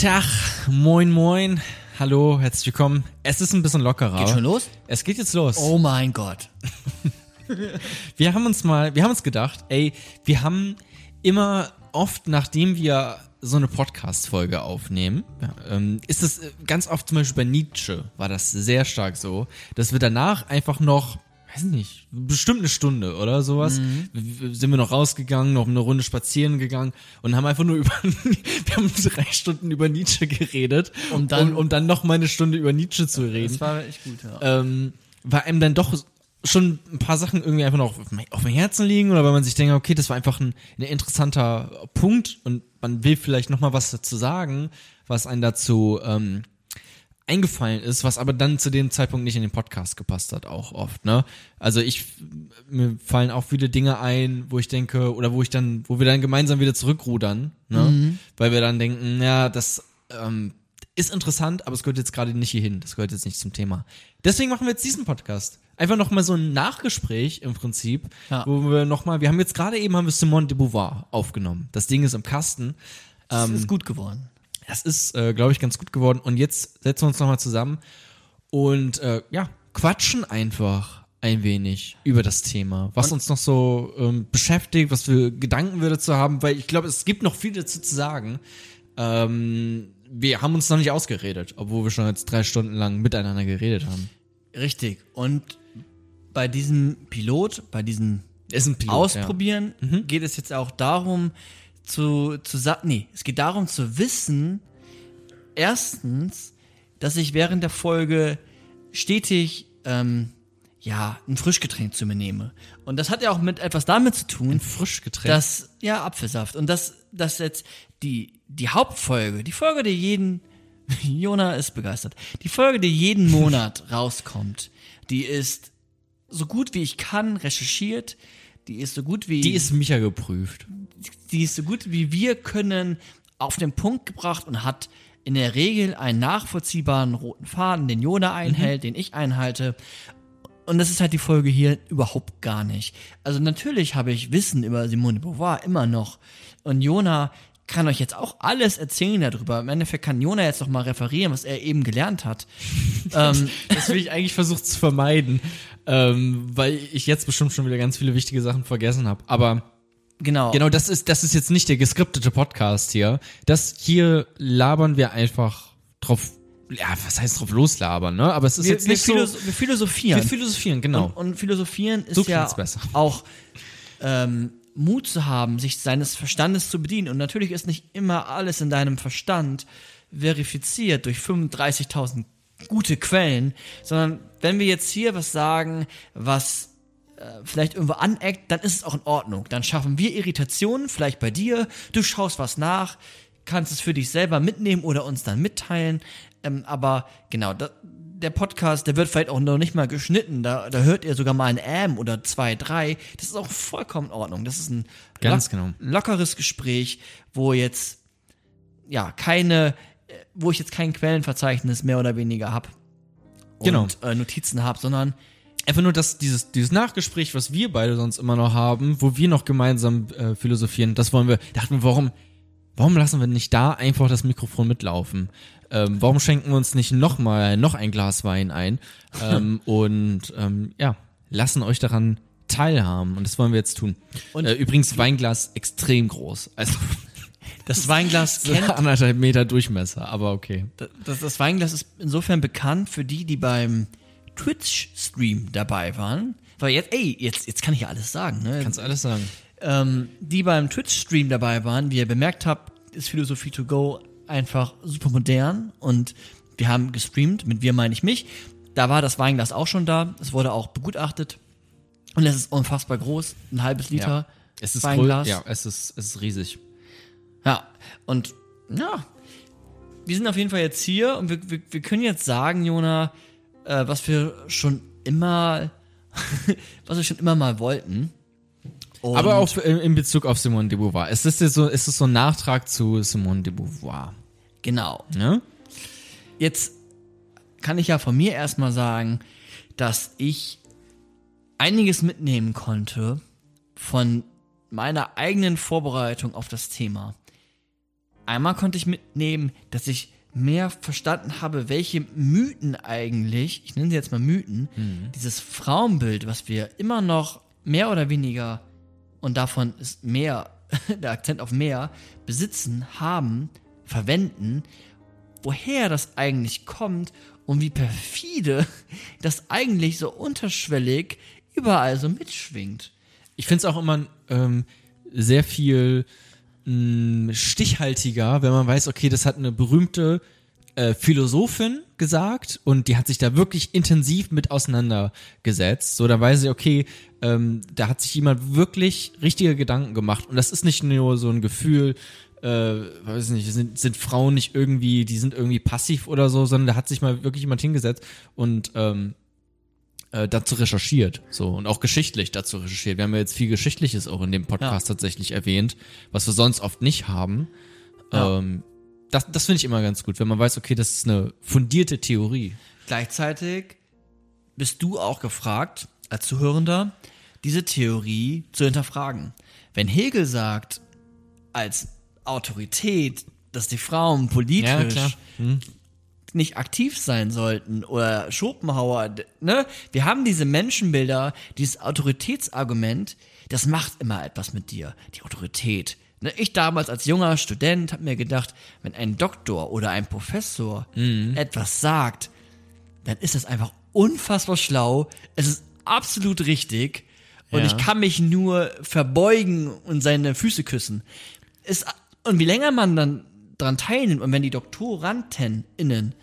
Tag, moin moin, hallo, herzlich willkommen. Es ist ein bisschen lockerer. Geht schon los? Es geht jetzt los. Oh mein Gott. Wir haben uns mal, wir haben uns gedacht, ey, wir haben immer oft, nachdem wir so eine Podcast-Folge aufnehmen, ähm, ist es ganz oft zum Beispiel bei Nietzsche war das sehr stark so, dass wir danach einfach noch weiß nicht, bestimmt eine Stunde oder sowas, Mhm. sind wir noch rausgegangen, noch eine Runde spazieren gegangen und haben einfach nur über, wir haben drei Stunden über Nietzsche geredet, Um dann- um, um dann noch mal eine Stunde über Nietzsche zu reden Das war echt gut, ja. ähm, weil einem dann doch schon ein paar Sachen irgendwie einfach noch auf, dem Herzen liegen oder weil man sich denkt, okay, das war einfach ein, ein interessanter Punkt und man will vielleicht noch mal was dazu sagen, was einem dazu ähm, eingefallen ist, was aber dann zu dem Zeitpunkt nicht in den Podcast gepasst hat, auch oft, ne? Also ich, mir fallen auch viele Dinge ein, wo ich denke, oder wo ich dann, wo wir dann gemeinsam wieder zurückrudern, ne? Weil wir dann denken, ja, das ähm, ist interessant, aber es gehört jetzt gerade nicht hierhin, das gehört jetzt nicht zum Thema. Deswegen machen wir jetzt diesen Podcast. Einfach nochmal so ein Nachgespräch im Prinzip, Ja. wo wir nochmal, wir haben jetzt gerade eben haben wir Simone de Beauvoir aufgenommen. Das Ding ist im Kasten. Das ähm, ist gut geworden. Das ist, äh, glaube ich, ganz gut geworden. Und jetzt setzen wir uns nochmal zusammen und äh, ja, quatschen einfach ein wenig über das Thema, was uns noch so ähm, beschäftigt, was für Gedanken wir dazu haben, weil ich glaube, es gibt noch viel dazu zu sagen. Ähm, wir haben uns noch nicht ausgeredet, obwohl wir schon jetzt drei Stunden lang miteinander geredet haben. Richtig. Und bei diesem Pilot, bei diesem Pilot, Ausprobieren, Mhm. geht es jetzt auch darum, zu, zu sa- nee, es geht darum zu wissen, erstens, dass ich während der Folge stetig, ähm, ja, ein Frischgetränk zu mir nehme. Und das hat ja auch mit etwas damit zu tun, Ein Frischgetränk. dass, ja, Apfelsaft. Und dass, dass jetzt die, die Hauptfolge, die Folge, die jeden, Jona ist begeistert, die Folge, die jeden Monat rauskommt, die ist so gut wie ich kann recherchiert, die ist so gut wie, die ist Micha geprüft. die ist so gut wie wir können auf den Punkt gebracht und hat in der Regel einen nachvollziehbaren roten Faden, den Jona einhält, den ich einhalte. Und das ist halt die Folge hier überhaupt gar nicht. Also natürlich habe ich Wissen über Simone de Beauvoir immer noch. Und Jona kann euch jetzt auch alles erzählen darüber. Im Endeffekt kann Jona jetzt noch mal referieren, was er eben gelernt hat. ähm, Das will ich eigentlich versucht zu vermeiden, ähm, weil ich jetzt bestimmt schon wieder ganz viele wichtige Sachen vergessen habe. Aber genau. Genau, das ist, das ist jetzt nicht der geskriptete Podcast hier. Das hier labern wir einfach drauf, ja, was heißt drauf loslabern, ne? Aber es ist wir, jetzt wir, nicht so. philos wir philosophieren. Wir philosophieren, genau. Und, und philosophieren ist So ja besser. auch ähm, Mut zu haben, sich seines Verstandes zu bedienen. Und natürlich ist nicht immer alles in deinem Verstand verifiziert durch 35.000 gute Quellen, sondern wenn wir jetzt hier was sagen, was äh, vielleicht irgendwo aneckt, dann ist es auch in Ordnung. Dann schaffen wir Irritationen, vielleicht bei dir, du schaust was nach, kannst es für dich selber mitnehmen oder uns dann mitteilen. Ähm, aber genau, da, der Podcast, der wird vielleicht auch noch nicht mal geschnitten. Da, da hört ihr sogar mal ein Ähm oder zwei, drei. Das ist auch vollkommen in Ordnung. Das ist ein Ganz genau. lockeres Gespräch, wo jetzt ja keine, wo ich jetzt kein Quellenverzeichnis mehr oder weniger habe. Genau. Und äh, Notizen habe, sondern Einfach nur das, dieses, dieses Nachgespräch, was wir beide sonst immer noch haben, wo wir noch gemeinsam äh, philosophieren, das wollen wir, dachten wir, warum, warum lassen wir nicht da einfach das Mikrofon mitlaufen? Ähm, warum schenken wir uns nicht noch mal noch ein Glas Wein ein ähm, und ähm, ja lassen euch daran teilhaben und das wollen wir jetzt tun. Und- äh, übrigens Weinglas extrem groß, also das Weinglas so kennt anderthalb Meter Durchmesser, aber okay. Das, das Weinglas ist insofern bekannt für die, die beim Twitch-Stream dabei waren. Weil jetzt, ey, jetzt, jetzt kann ich ja alles sagen, ne? Kannst alles sagen? ähm, die beim Twitch-Stream dabei waren, wie ihr bemerkt habt, ist Philosophie to go einfach super modern und wir haben gestreamt, mit wir meine ich mich. Da war das Weinglas auch schon da, es wurde auch begutachtet und es ist unfassbar groß, ein halbes Liter Es ist Weinglas. grö- ja, es ist es ist riesig. Ja, und ja, wir sind auf jeden Fall jetzt hier und wir, wir, wir können jetzt sagen, Jona, äh, was wir schon immer, was wir schon immer mal wollten. Und Aber auch in in Bezug auf Simone de Beauvoir. Es ist so, es ist so ein Nachtrag zu Simone de Beauvoir. Genau. Ne? Jetzt kann ich ja von mir erstmal sagen, dass ich einiges mitnehmen konnte von meiner eigenen Vorbereitung auf das Thema. Einmal konnte ich mitnehmen, dass ich mehr verstanden habe, welche Mythen eigentlich, ich nenne sie jetzt mal Mythen, dieses Frauenbild, was wir immer noch mehr oder weniger, und davon ist mehr, der Akzent auf mehr, besitzen, haben, verwenden, woher das eigentlich kommt und wie perfide das eigentlich so unterschwellig überall so mitschwingt. Ich finde es auch immer ähm, sehr viel mh, stichhaltiger, wenn man weiß, okay, das hat eine berühmte äh, Philosophin gesagt und die hat sich da wirklich intensiv mit auseinandergesetzt. So, da weiß ich, okay, ähm, da hat sich jemand wirklich richtige Gedanken gemacht und das ist nicht nur so ein Gefühl, äh, weiß nicht, sind, sind Frauen nicht irgendwie, die sind irgendwie passiv oder so, sondern da hat sich mal wirklich jemand hingesetzt und ähm, äh, dazu recherchiert, so und auch geschichtlich dazu recherchiert. Wir haben ja jetzt viel Geschichtliches auch in dem Podcast Ja. tatsächlich erwähnt, was wir sonst oft nicht haben. Ja. Ähm, das das finde ich immer ganz gut, wenn man weiß, okay, das ist eine fundierte Theorie. Gleichzeitig bist du auch gefragt, als Zuhörender, diese Theorie zu hinterfragen. Wenn Hegel sagt, als Autorität, dass die Frauen politisch nicht aktiv sein sollten oder Schopenhauer, ne? Wir haben diese Menschenbilder, dieses Autoritätsargument, das macht immer etwas mit dir, die Autorität. Ne? Ich damals als junger Student habe mir gedacht, wenn ein Doktor oder ein Professor etwas sagt, dann ist das einfach unfassbar schlau. Es ist absolut richtig. Und Ja. ich kann mich nur verbeugen und seine Füße küssen. Ist, und wie länger man dann dran teilnimmt und wenn die DoktorandInnen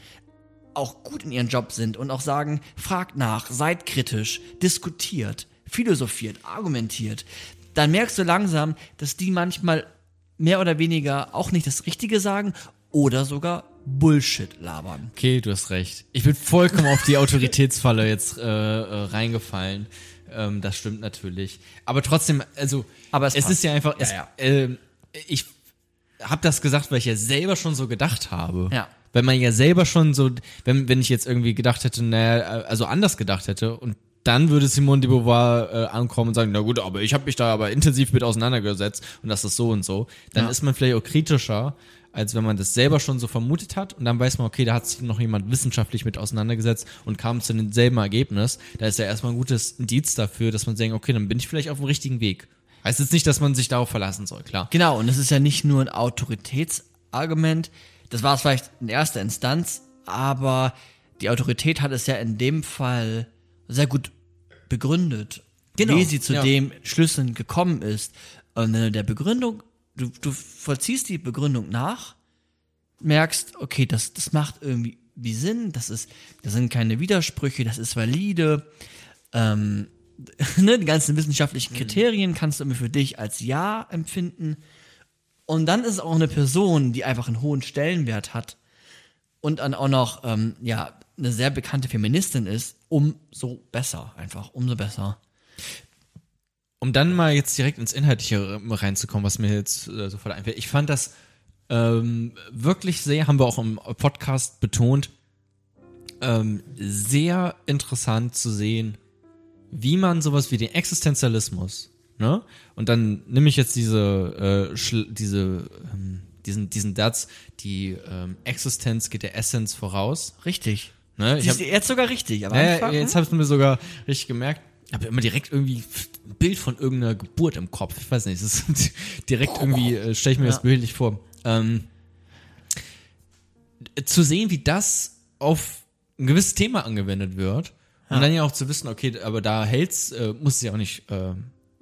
auch gut in ihrem Job sind und auch sagen, fragt nach, seid kritisch, diskutiert, philosophiert, argumentiert, dann merkst du langsam, dass die manchmal mehr oder weniger auch nicht das Richtige sagen oder sogar Bullshit labern. Okay, du hast recht. Ich bin vollkommen auf die Autoritätsfalle jetzt äh, äh, reingefallen. Ähm, das stimmt natürlich. Aber trotzdem, also, Aber es es ist ja einfach, es, Ja, ähm, ich habe das gesagt, weil ich ja selber schon so gedacht habe. Ja. Weil man ja selber schon so, wenn, wenn ich jetzt irgendwie gedacht hätte, naja, also anders gedacht hätte und dann würde Simone de Beauvoir äh, ankommen und sagen, na gut, aber ich habe mich da aber intensiv mit auseinandergesetzt und das ist so und so. Dann Ja. ist man vielleicht auch kritischer, als wenn man das selber schon so vermutet hat und dann weiß man, okay, da hat sich noch jemand wissenschaftlich mit auseinandergesetzt und kam zu demselben Ergebnis. Da ist ja erstmal ein gutes Indiz dafür, dass man denkt, okay, dann bin ich vielleicht auf dem richtigen Weg. Heißt jetzt nicht, dass man sich darauf verlassen soll, klar. Genau, und es ist ja nicht nur ein Autoritätsargument, das war es vielleicht in erster Instanz, aber die Autorität hat es ja in dem Fall sehr gut begründet, Genau, wie sie zu ja. dem Schlüsseln gekommen ist. Und wenn du der Begründung, du, du vollziehst die Begründung nach, merkst, okay, das, das macht irgendwie wie Sinn, das ist, das sind keine Widersprüche, das ist valide, ähm, ne, die ganzen wissenschaftlichen Kriterien kannst du immer für dich als Ja empfinden. Und dann ist es auch eine Person, die einfach einen hohen Stellenwert hat und dann auch noch, ähm, ja, eine sehr bekannte Feministin ist, umso besser, einfach, umso besser. Um dann mal jetzt direkt ins Inhaltliche reinzukommen, was mir jetzt äh, sofort einfällt. Ich fand das ähm, wirklich sehr, haben wir auch im Podcast betont, ähm, sehr interessant zu sehen, wie man sowas wie den Existenzialismus, ne? Und dann nehme ich jetzt diese, äh, Schl- diese, ähm, diesen, diesen Satz, die ähm, Existenz geht der Essenz voraus. Richtig. Ne? Ich hab, jetzt sogar richtig, aber ja, Anfang, jetzt habe ich mir sogar richtig gemerkt. Ich habe immer direkt irgendwie ein Bild von irgendeiner Geburt im Kopf. Ich weiß nicht, es ist direkt irgendwie, äh, stelle ich mir Ja. das bildlich vor. Ähm, zu sehen, wie das auf ein gewisses Thema angewendet wird und dann ja auch zu wissen, okay, aber da hält's, äh, muss es ja auch nicht äh,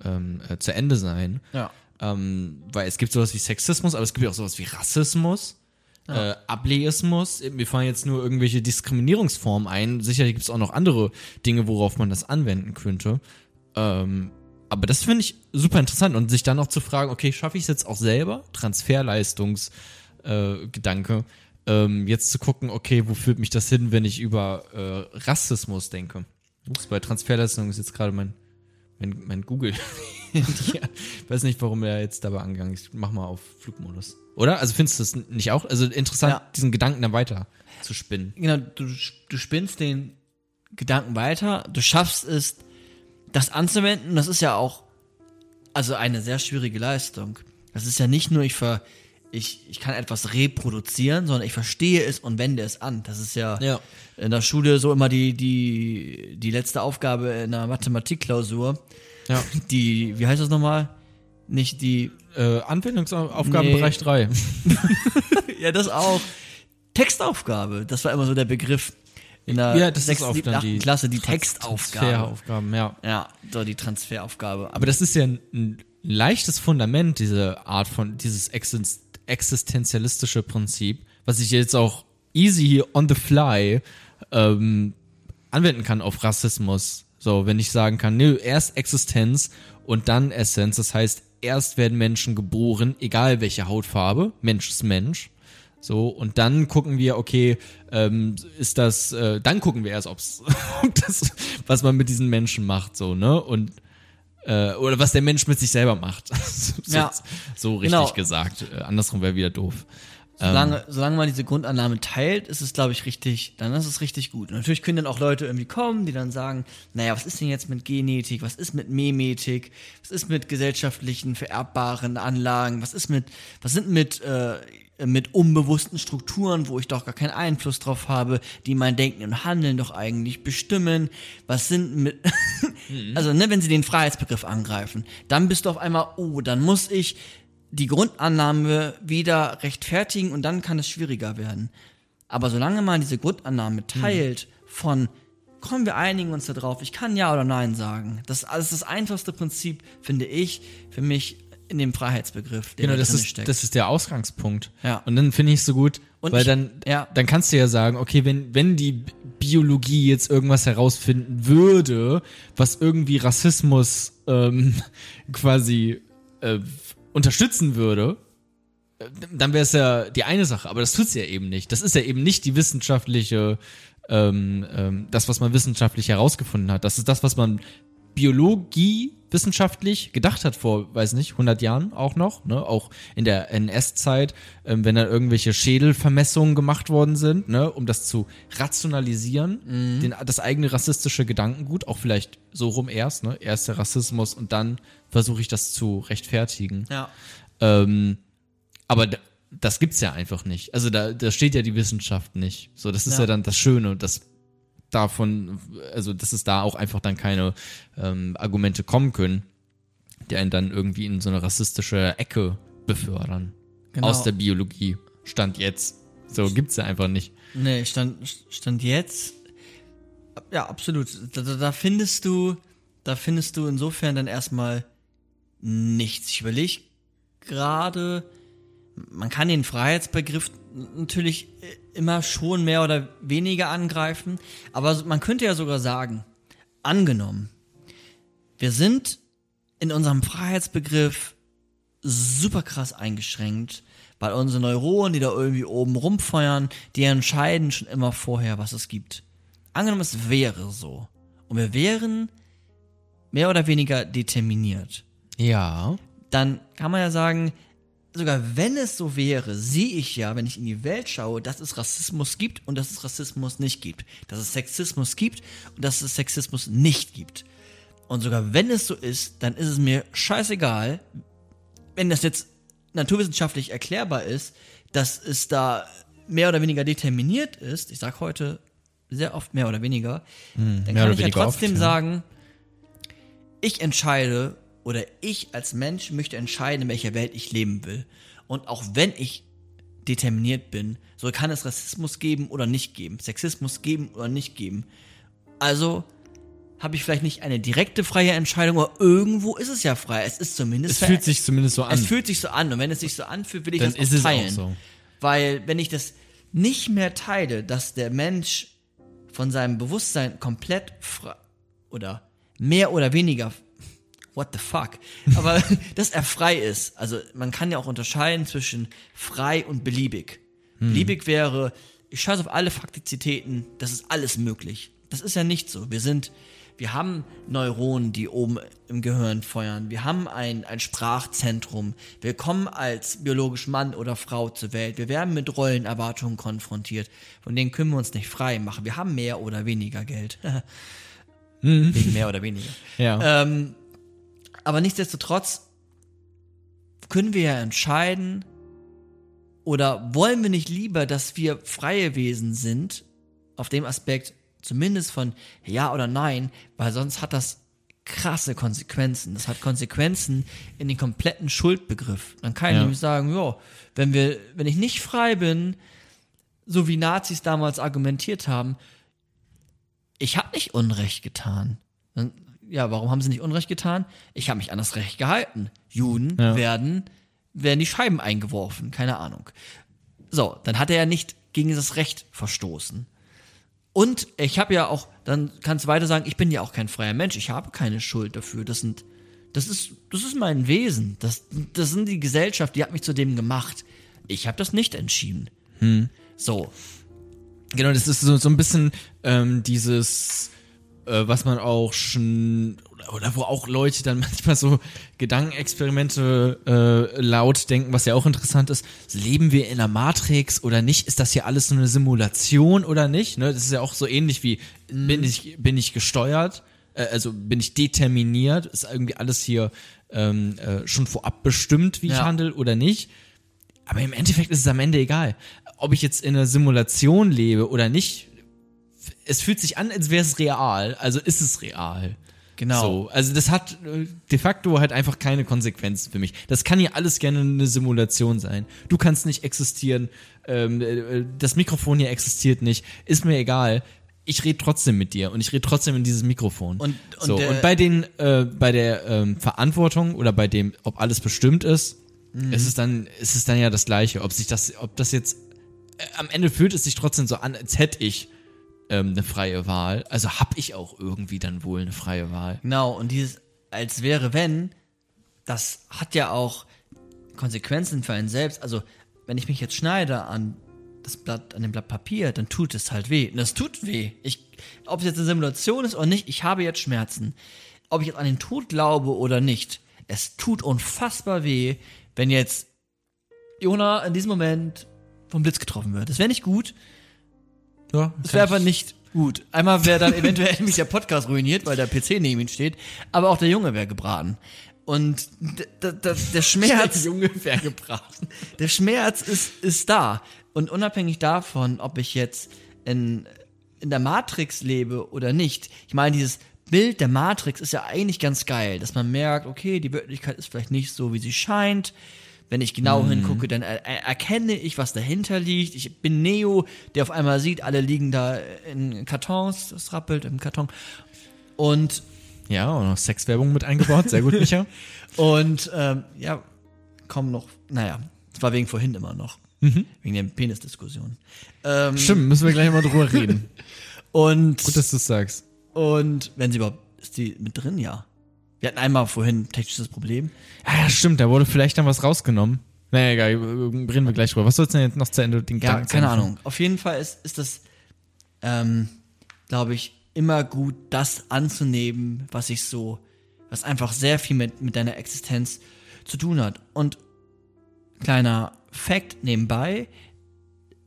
äh, zu Ende sein. ja. Ähm, weil es gibt sowas wie Sexismus, aber es gibt ja auch sowas wie Rassismus, äh, Ableismus. Mir fallen jetzt nur irgendwelche Diskriminierungsformen ein. Sicherlich gibt es auch noch andere Dinge, worauf man das anwenden könnte. Ähm, aber das finde ich super interessant und sich dann auch zu fragen, okay, schaffe ich es jetzt auch selber? Transferleistungsgedanke. Äh, ähm, jetzt zu gucken, okay, wo führt mich das hin, wenn ich über äh, Rassismus denke? Ups, bei Transferleistung ist jetzt gerade mein, mein, mein Google. ja, weiß nicht, warum er jetzt dabei angegangen ist. Ich mach mal auf Flugmodus. Oder? Also findest du das nicht auch? Also interessant, Ja. diesen Gedanken dann weiter zu spinnen. Genau, du, du spinnst den Gedanken weiter, du schaffst es, das anzuwenden. Das ist ja auch also eine sehr schwierige Leistung. Das ist ja nicht nur, ich ver, ich, ich kann etwas reproduzieren, sondern ich verstehe es und wende es an. Das ist ja, Ja. in der Schule so immer die, die, die letzte Aufgabe in der Mathematikklausur. Ja. Die, wie heißt das nochmal? Nicht die, Äh, Anwendungsaufgabenbereich 3. ja, das auch. Textaufgabe, das war immer so der Begriff in der Ja, das ist sechsten, oft dann die Klasse, die Trans- Textaufgabe. Transferaufgaben, ja. Ja, so die Transferaufgabe. Aber das ist ja ein, ein leichtes Fundament, diese Art von, dieses exist existenzialistische Prinzip, was ich jetzt auch easy on the fly ähm, anwenden kann auf Rassismus. So, wenn ich sagen kann, nö, erst Existenz und dann Essenz. Das heißt, erst werden Menschen geboren, egal welche Hautfarbe, Mensch ist Mensch. So, und dann gucken wir, okay, ähm, ist das, äh, dann gucken wir erst, ob's, ob das, was man mit diesen Menschen macht, so, ne? Und äh, oder was der Mensch mit sich selber macht. so, Ja. so richtig Genau. gesagt. Äh, andersrum wäre wieder doof. Solange, solange man diese Grundannahme teilt, ist es, glaube ich, richtig, dann ist es richtig gut. Und natürlich können dann auch Leute irgendwie kommen, die dann sagen, naja, was ist denn jetzt mit Genetik, was ist mit Memetik, was ist mit gesellschaftlichen vererbbaren Anlagen, was ist mit, was sind mit, äh, mit unbewussten Strukturen, wo ich doch gar keinen Einfluss drauf habe, die mein Denken und Handeln doch eigentlich bestimmen. Was sind mit, also ne, wenn sie den Freiheitsbegriff angreifen, dann bist du auf einmal, oh, dann muss ich die Grundannahme wieder rechtfertigen und dann kann es schwieriger werden. Aber solange man diese Grundannahme teilt von, kommen wir einigen uns darauf, ich kann ja oder nein sagen. Das ist alles das einfachste Prinzip, finde ich, für mich in dem Freiheitsbegriff, der Genau, da das ist, steckt. das ist der Ausgangspunkt. Ja. Und dann finde ich es so gut, Und weil ich- dann, ja. dann kannst du ja sagen, okay, wenn, wenn die Biologie jetzt irgendwas herausfinden würde, was irgendwie Rassismus ähm, quasi äh, unterstützen würde, äh, dann wäre es ja die eine Sache, aber das tut's ja eben nicht. Das ist ja eben nicht die wissenschaftliche, ähm, ähm, das, was man wissenschaftlich herausgefunden hat. Das ist das, was man Biologie wissenschaftlich gedacht hat vor, weiß nicht, 100 Jahren auch noch, ne, auch in der NS-Zeit, ähm, wenn dann irgendwelche Schädelvermessungen gemacht worden sind, ne, um das zu rationalisieren, den, das eigene rassistische Gedankengut, auch vielleicht so rum erst, ne, erst der Rassismus und dann versuche ich das zu rechtfertigen. ja. Ähm, aber da, das gibt's ja einfach nicht. Also da, da steht ja die Wissenschaft nicht. So, das ist ja, Ja. dann das Schöne, dass davon, also dass es da auch einfach dann keine ähm, Argumente kommen können, die einen dann irgendwie in so eine rassistische Ecke befördern. Genau. Aus der Biologie. Stand jetzt. So gibt's ja einfach nicht. Nee, stand, stand jetzt. Ja, absolut. Da, da, da findest du, da findest du insofern dann erstmal nichts. Ich überlege gerade, man kann den Freiheitsbegriff natürlich immer schon mehr oder weniger angreifen, aber man könnte ja sogar sagen, angenommen, wir sind in unserem Freiheitsbegriff super krass eingeschränkt, weil unsere Neuronen, die da irgendwie oben rumfeuern, die entscheiden schon immer vorher, was es gibt. Angenommen, es wäre so. Und wir wären mehr oder weniger determiniert. Ja. Dann kann man ja sagen, sogar wenn es so wäre, sehe ich ja, wenn ich in die Welt schaue, dass es Rassismus gibt und dass es Rassismus nicht gibt. Dass es Sexismus gibt und dass es Sexismus nicht gibt. Und sogar wenn es so ist, dann ist es mir scheißegal, wenn das jetzt naturwissenschaftlich erklärbar ist, dass es da mehr oder weniger determiniert ist, ich sage heute sehr oft mehr oder weniger, dann mehr kann ich ja trotzdem oft, ja. sagen, ich entscheide oder ich als Mensch möchte entscheiden, in welcher Welt ich leben will. Und auch wenn ich determiniert bin, so kann es Rassismus geben oder nicht geben, Sexismus geben oder nicht geben. Also habe ich vielleicht nicht eine direkte freie Entscheidung, aber irgendwo ist es ja frei. Es ist zumindest Es fühlt sich zumindest so an. es fühlt sich so an und wenn es sich so anfühlt, will ich Dann das auch ist es auch teilen. so. Weil wenn ich das nicht mehr teile, dass der Mensch von seinem Bewusstsein komplett frei oder mehr oder weniger what the fuck, aber dass er frei ist. Also man kann ja auch unterscheiden zwischen frei und beliebig. Hm. Beliebig wäre, ich scheiße auf alle Faktizitäten, das ist alles möglich. Das ist ja nicht so. Wir sind, wir haben Neuronen, die oben im Gehirn feuern. Wir haben ein, ein Sprachzentrum. Wir kommen als biologisch Mann oder Frau zur Welt. Wir werden mit Rollenerwartungen konfrontiert. Von denen können wir uns nicht frei machen. Wir haben mehr oder weniger Geld. Wegen mehr oder weniger. Ja. Ähm, aber nichtsdestotrotz können wir ja entscheiden, Oder wollen wir nicht lieber, dass wir freie Wesen sind, auf dem Aspekt zumindest von ja oder nein, weil sonst hat das krasse Konsequenzen. Das hat Konsequenzen in den kompletten Schuldbegriff. Dann kann ich Ja. nämlich sagen, ja, wenn wir, wenn ich nicht frei bin, so wie Nazis damals argumentiert haben, ich habe nicht Unrecht getan. Dann, ja, warum haben sie nicht Unrecht getan? Ich habe mich an das Recht gehalten. Juden Ja. werden, werden die Scheiben eingeworfen, keine Ahnung. So, dann hat er ja nicht gegen das Recht verstoßen. Und ich habe ja auch, dann kannst du weiter sagen, ich bin ja auch kein freier Mensch, ich habe keine Schuld dafür. Das sind, das ist, das ist mein Wesen. Das, das sind die Gesellschaft, die hat mich zu dem gemacht. Ich habe das nicht entschieden. So, Genau, das ist so, so ein bisschen ähm, dieses, äh, was man auch schon, oder, oder wo auch Leute dann manchmal so Gedankenexperimente äh, laut denken, was ja auch interessant ist. Leben wir in einer Matrix oder nicht? Ist das hier alles so eine Simulation oder nicht? Ne? Das ist ja auch so ähnlich wie, bin ich, bin ich gesteuert? Äh, also bin ich determiniert? Ist irgendwie alles hier ähm, äh, schon vorab bestimmt, wie ich Ja. handle oder nicht? Aber im Endeffekt ist es am Ende egal. Ob ich jetzt in einer Simulation lebe oder nicht, es fühlt sich an, als wäre es real. Also ist es real. genau. So, also das hat äh, de facto halt einfach keine Konsequenzen für mich. Das kann ja alles gerne eine Simulation sein. Du kannst nicht existieren, ähm, äh, das Mikrofon hier existiert nicht, ist mir egal. Ich rede trotzdem mit dir und ich rede trotzdem in dieses Mikrofon. Und- und so, und bei den, äh, bei der ähm, Verantwortung oder bei dem, ob alles bestimmt ist, Mhm. ist es dann, ist es dann ja das Gleiche. Ob sich das, ob das jetzt äh, am Ende fühlt es sich trotzdem so an, als hätte ich ähm, eine freie Wahl. Also habe ich auch irgendwie dann wohl eine freie Wahl. Genau, und dieses als wäre wenn, das hat ja auch Konsequenzen für einen selbst. Also, wenn ich mich jetzt schneide an das Blatt, an dem Blatt Papier, dann tut es halt weh. Und das tut weh. Ich, ob es jetzt eine Simulation ist oder nicht, ich habe jetzt Schmerzen. Ob ich jetzt an den Tod glaube oder nicht, es tut unfassbar weh, wenn jetzt Jona in diesem Moment vom Blitz getroffen wird. Das wäre nicht gut. Ja, Es wäre aber nicht gut. Einmal wäre dann eventuell nämlich der Podcast ruiniert, weil der PC neben ihm steht, aber auch der Junge wäre gebraten. Und d- d- d- der Schmerz, ungefähr gebracht. der Schmerz ist, ist da. Und unabhängig davon, ob ich jetzt in, in der Matrix lebe oder nicht, ich meine, dieses Bild der Matrix ist ja eigentlich ganz geil, dass man merkt, okay, die Wirklichkeit ist vielleicht nicht so, wie sie scheint. Wenn ich genau hingucke, dann er er erkenne ich, was dahinter liegt. Ich bin Neo, der auf einmal sieht, alle liegen da in Kartons, das rappelt im Karton. Und Ja, und noch Sexwerbung mit eingebaut. Sehr gut, Micha. Und ähm, ja, kommen noch, naja, das war wegen vorhin immer noch. Wegen der Penisdiskussion. Ähm, Stimmt, müssen wir gleich mal drüber reden. Und, Gut, dass du es sagst. und wenn sie überhaupt, ist die mit drin? Ja. Wir hatten einmal vorhin ein technisches Problem. Ja, ja, stimmt, da wurde vielleicht dann was rausgenommen. Naja, egal, reden wir gleich drüber. Was sollst du denn jetzt noch zu Ende den Ja, Gedanken keine zu Ende Ahnung. Auf jeden Fall ist, ist das, ähm, glaube ich, immer gut, das anzunehmen, was ich so, was einfach sehr viel mit, mit deiner Existenz zu tun hat. Und kleiner Fact nebenbei,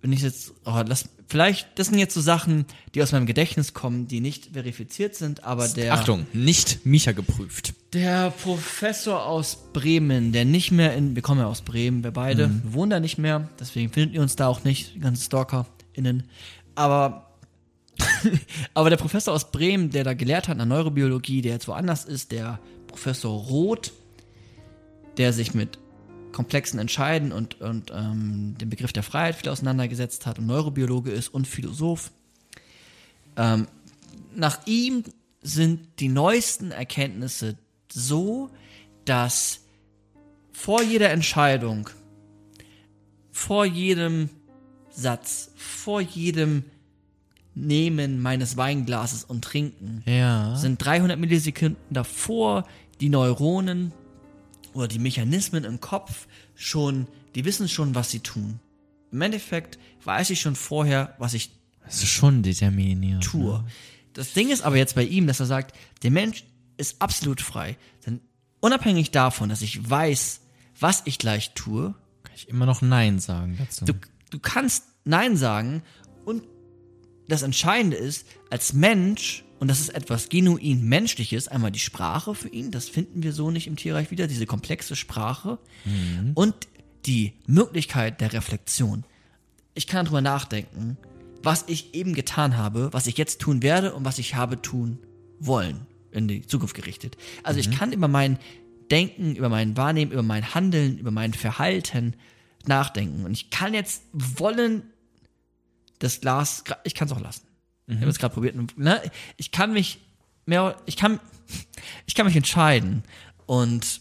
wenn ich jetzt, oh, lass, vielleicht, das sind jetzt so Sachen, die aus meinem Gedächtnis kommen, die nicht verifiziert sind, aber der. Achtung, nicht Micha geprüft. Der Professor aus Bremen, der nicht mehr in, wir kommen ja aus Bremen, wir beide, wir wohnen da nicht mehr, deswegen findet ihr uns da auch nicht, die ganzen StalkerInnen. Aber, aber der Professor aus Bremen, der da gelehrt hat in der Neurobiologie, der jetzt woanders ist, der Professor Roth, der sich mit komplexen Entscheiden und, und ähm, dem Begriff der Freiheit viel auseinandergesetzt hat und Neurobiologe ist und Philosoph. Ähm, nach ihm sind die neuesten Erkenntnisse so, dass vor jeder Entscheidung, vor jedem Satz, vor jedem Nehmen meines Weinglases und Trinken Ja. sind 300 Millisekunden davor die Neuronen oder die Mechanismen im Kopf schon, die wissen schon, was sie tun. Im Endeffekt weiß ich schon vorher, was ich Das ist schon determiniert. tue. Das Ding ist aber jetzt bei ihm, dass er sagt, der Mensch ist absolut frei. Denn unabhängig davon, dass ich weiß, was ich gleich tue, Kann ich immer noch Nein sagen dazu. du, du kannst Nein sagen und das Entscheidende ist, als Mensch, und das ist etwas genuin Menschliches, einmal die Sprache für ihn, das finden wir so nicht im Tierreich wieder, diese komplexe Sprache, und die Möglichkeit der Reflexion. Ich kann darüber nachdenken, was ich eben getan habe, was ich jetzt tun werde und was ich habe tun wollen, in die Zukunft gerichtet. Also ich kann über mein Denken, über mein Wahrnehmen, über mein Handeln, über mein Verhalten nachdenken. Und ich kann jetzt wollen, das Glas, ich kann es auch lassen. Ich habe es gerade probiert. Ne? Ich kann mich mehr, ich kann, ich kann mich entscheiden. Und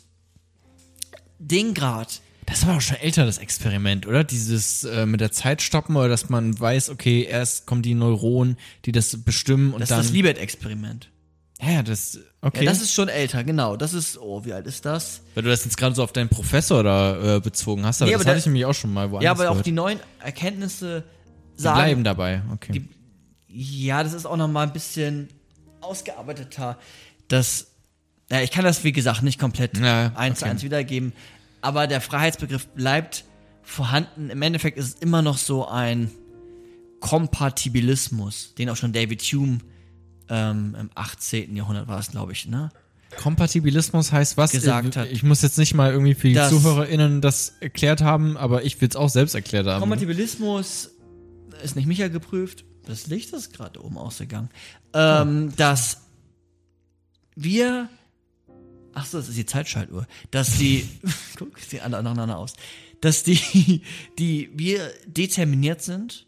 den Grad, Das war auch schon älter, das Experiment, oder? Dieses äh, mit der Zeit stoppen oder dass man weiß, okay, erst kommen die Neuronen, die das bestimmen und das dann. ist das Libet-Experiment. ja, das. Okay. Ja, das ist schon älter, genau. Das ist, oh, wie alt ist das? Weil du das jetzt gerade so auf deinen Professor da äh, bezogen hast, aber Nee, das aber hatte der- ich nämlich auch schon mal woanders Ja, aber auch gehört. die neuen Erkenntnisse Die sagen. bleiben dabei, okay. Die, ja, das ist auch noch mal ein bisschen ausgearbeiteter. Das, ja, ich kann das, wie gesagt, nicht komplett Ja, eins zu okay. eins wiedergeben, aber der Freiheitsbegriff bleibt vorhanden. Im Endeffekt ist es immer noch so ein Kompatibilismus, den auch schon David Hume ähm, im 18. Jahrhundert war es, glaube ich, ne? Kompatibilismus heißt was? Gesagt ich, hat. ich muss jetzt nicht mal irgendwie für die Das- ZuhörerInnen das erklärt haben, aber ich will es auch selbst erklärt haben. Kompatibilismus ist nicht Micha geprüft. Das Licht ist gerade oben ausgegangen. Ähm, dass wir. Ach so, das ist die Zeitschaltuhr. Dass die. guck, sieht alle nacheinander aus. Dass die, die wir determiniert sind,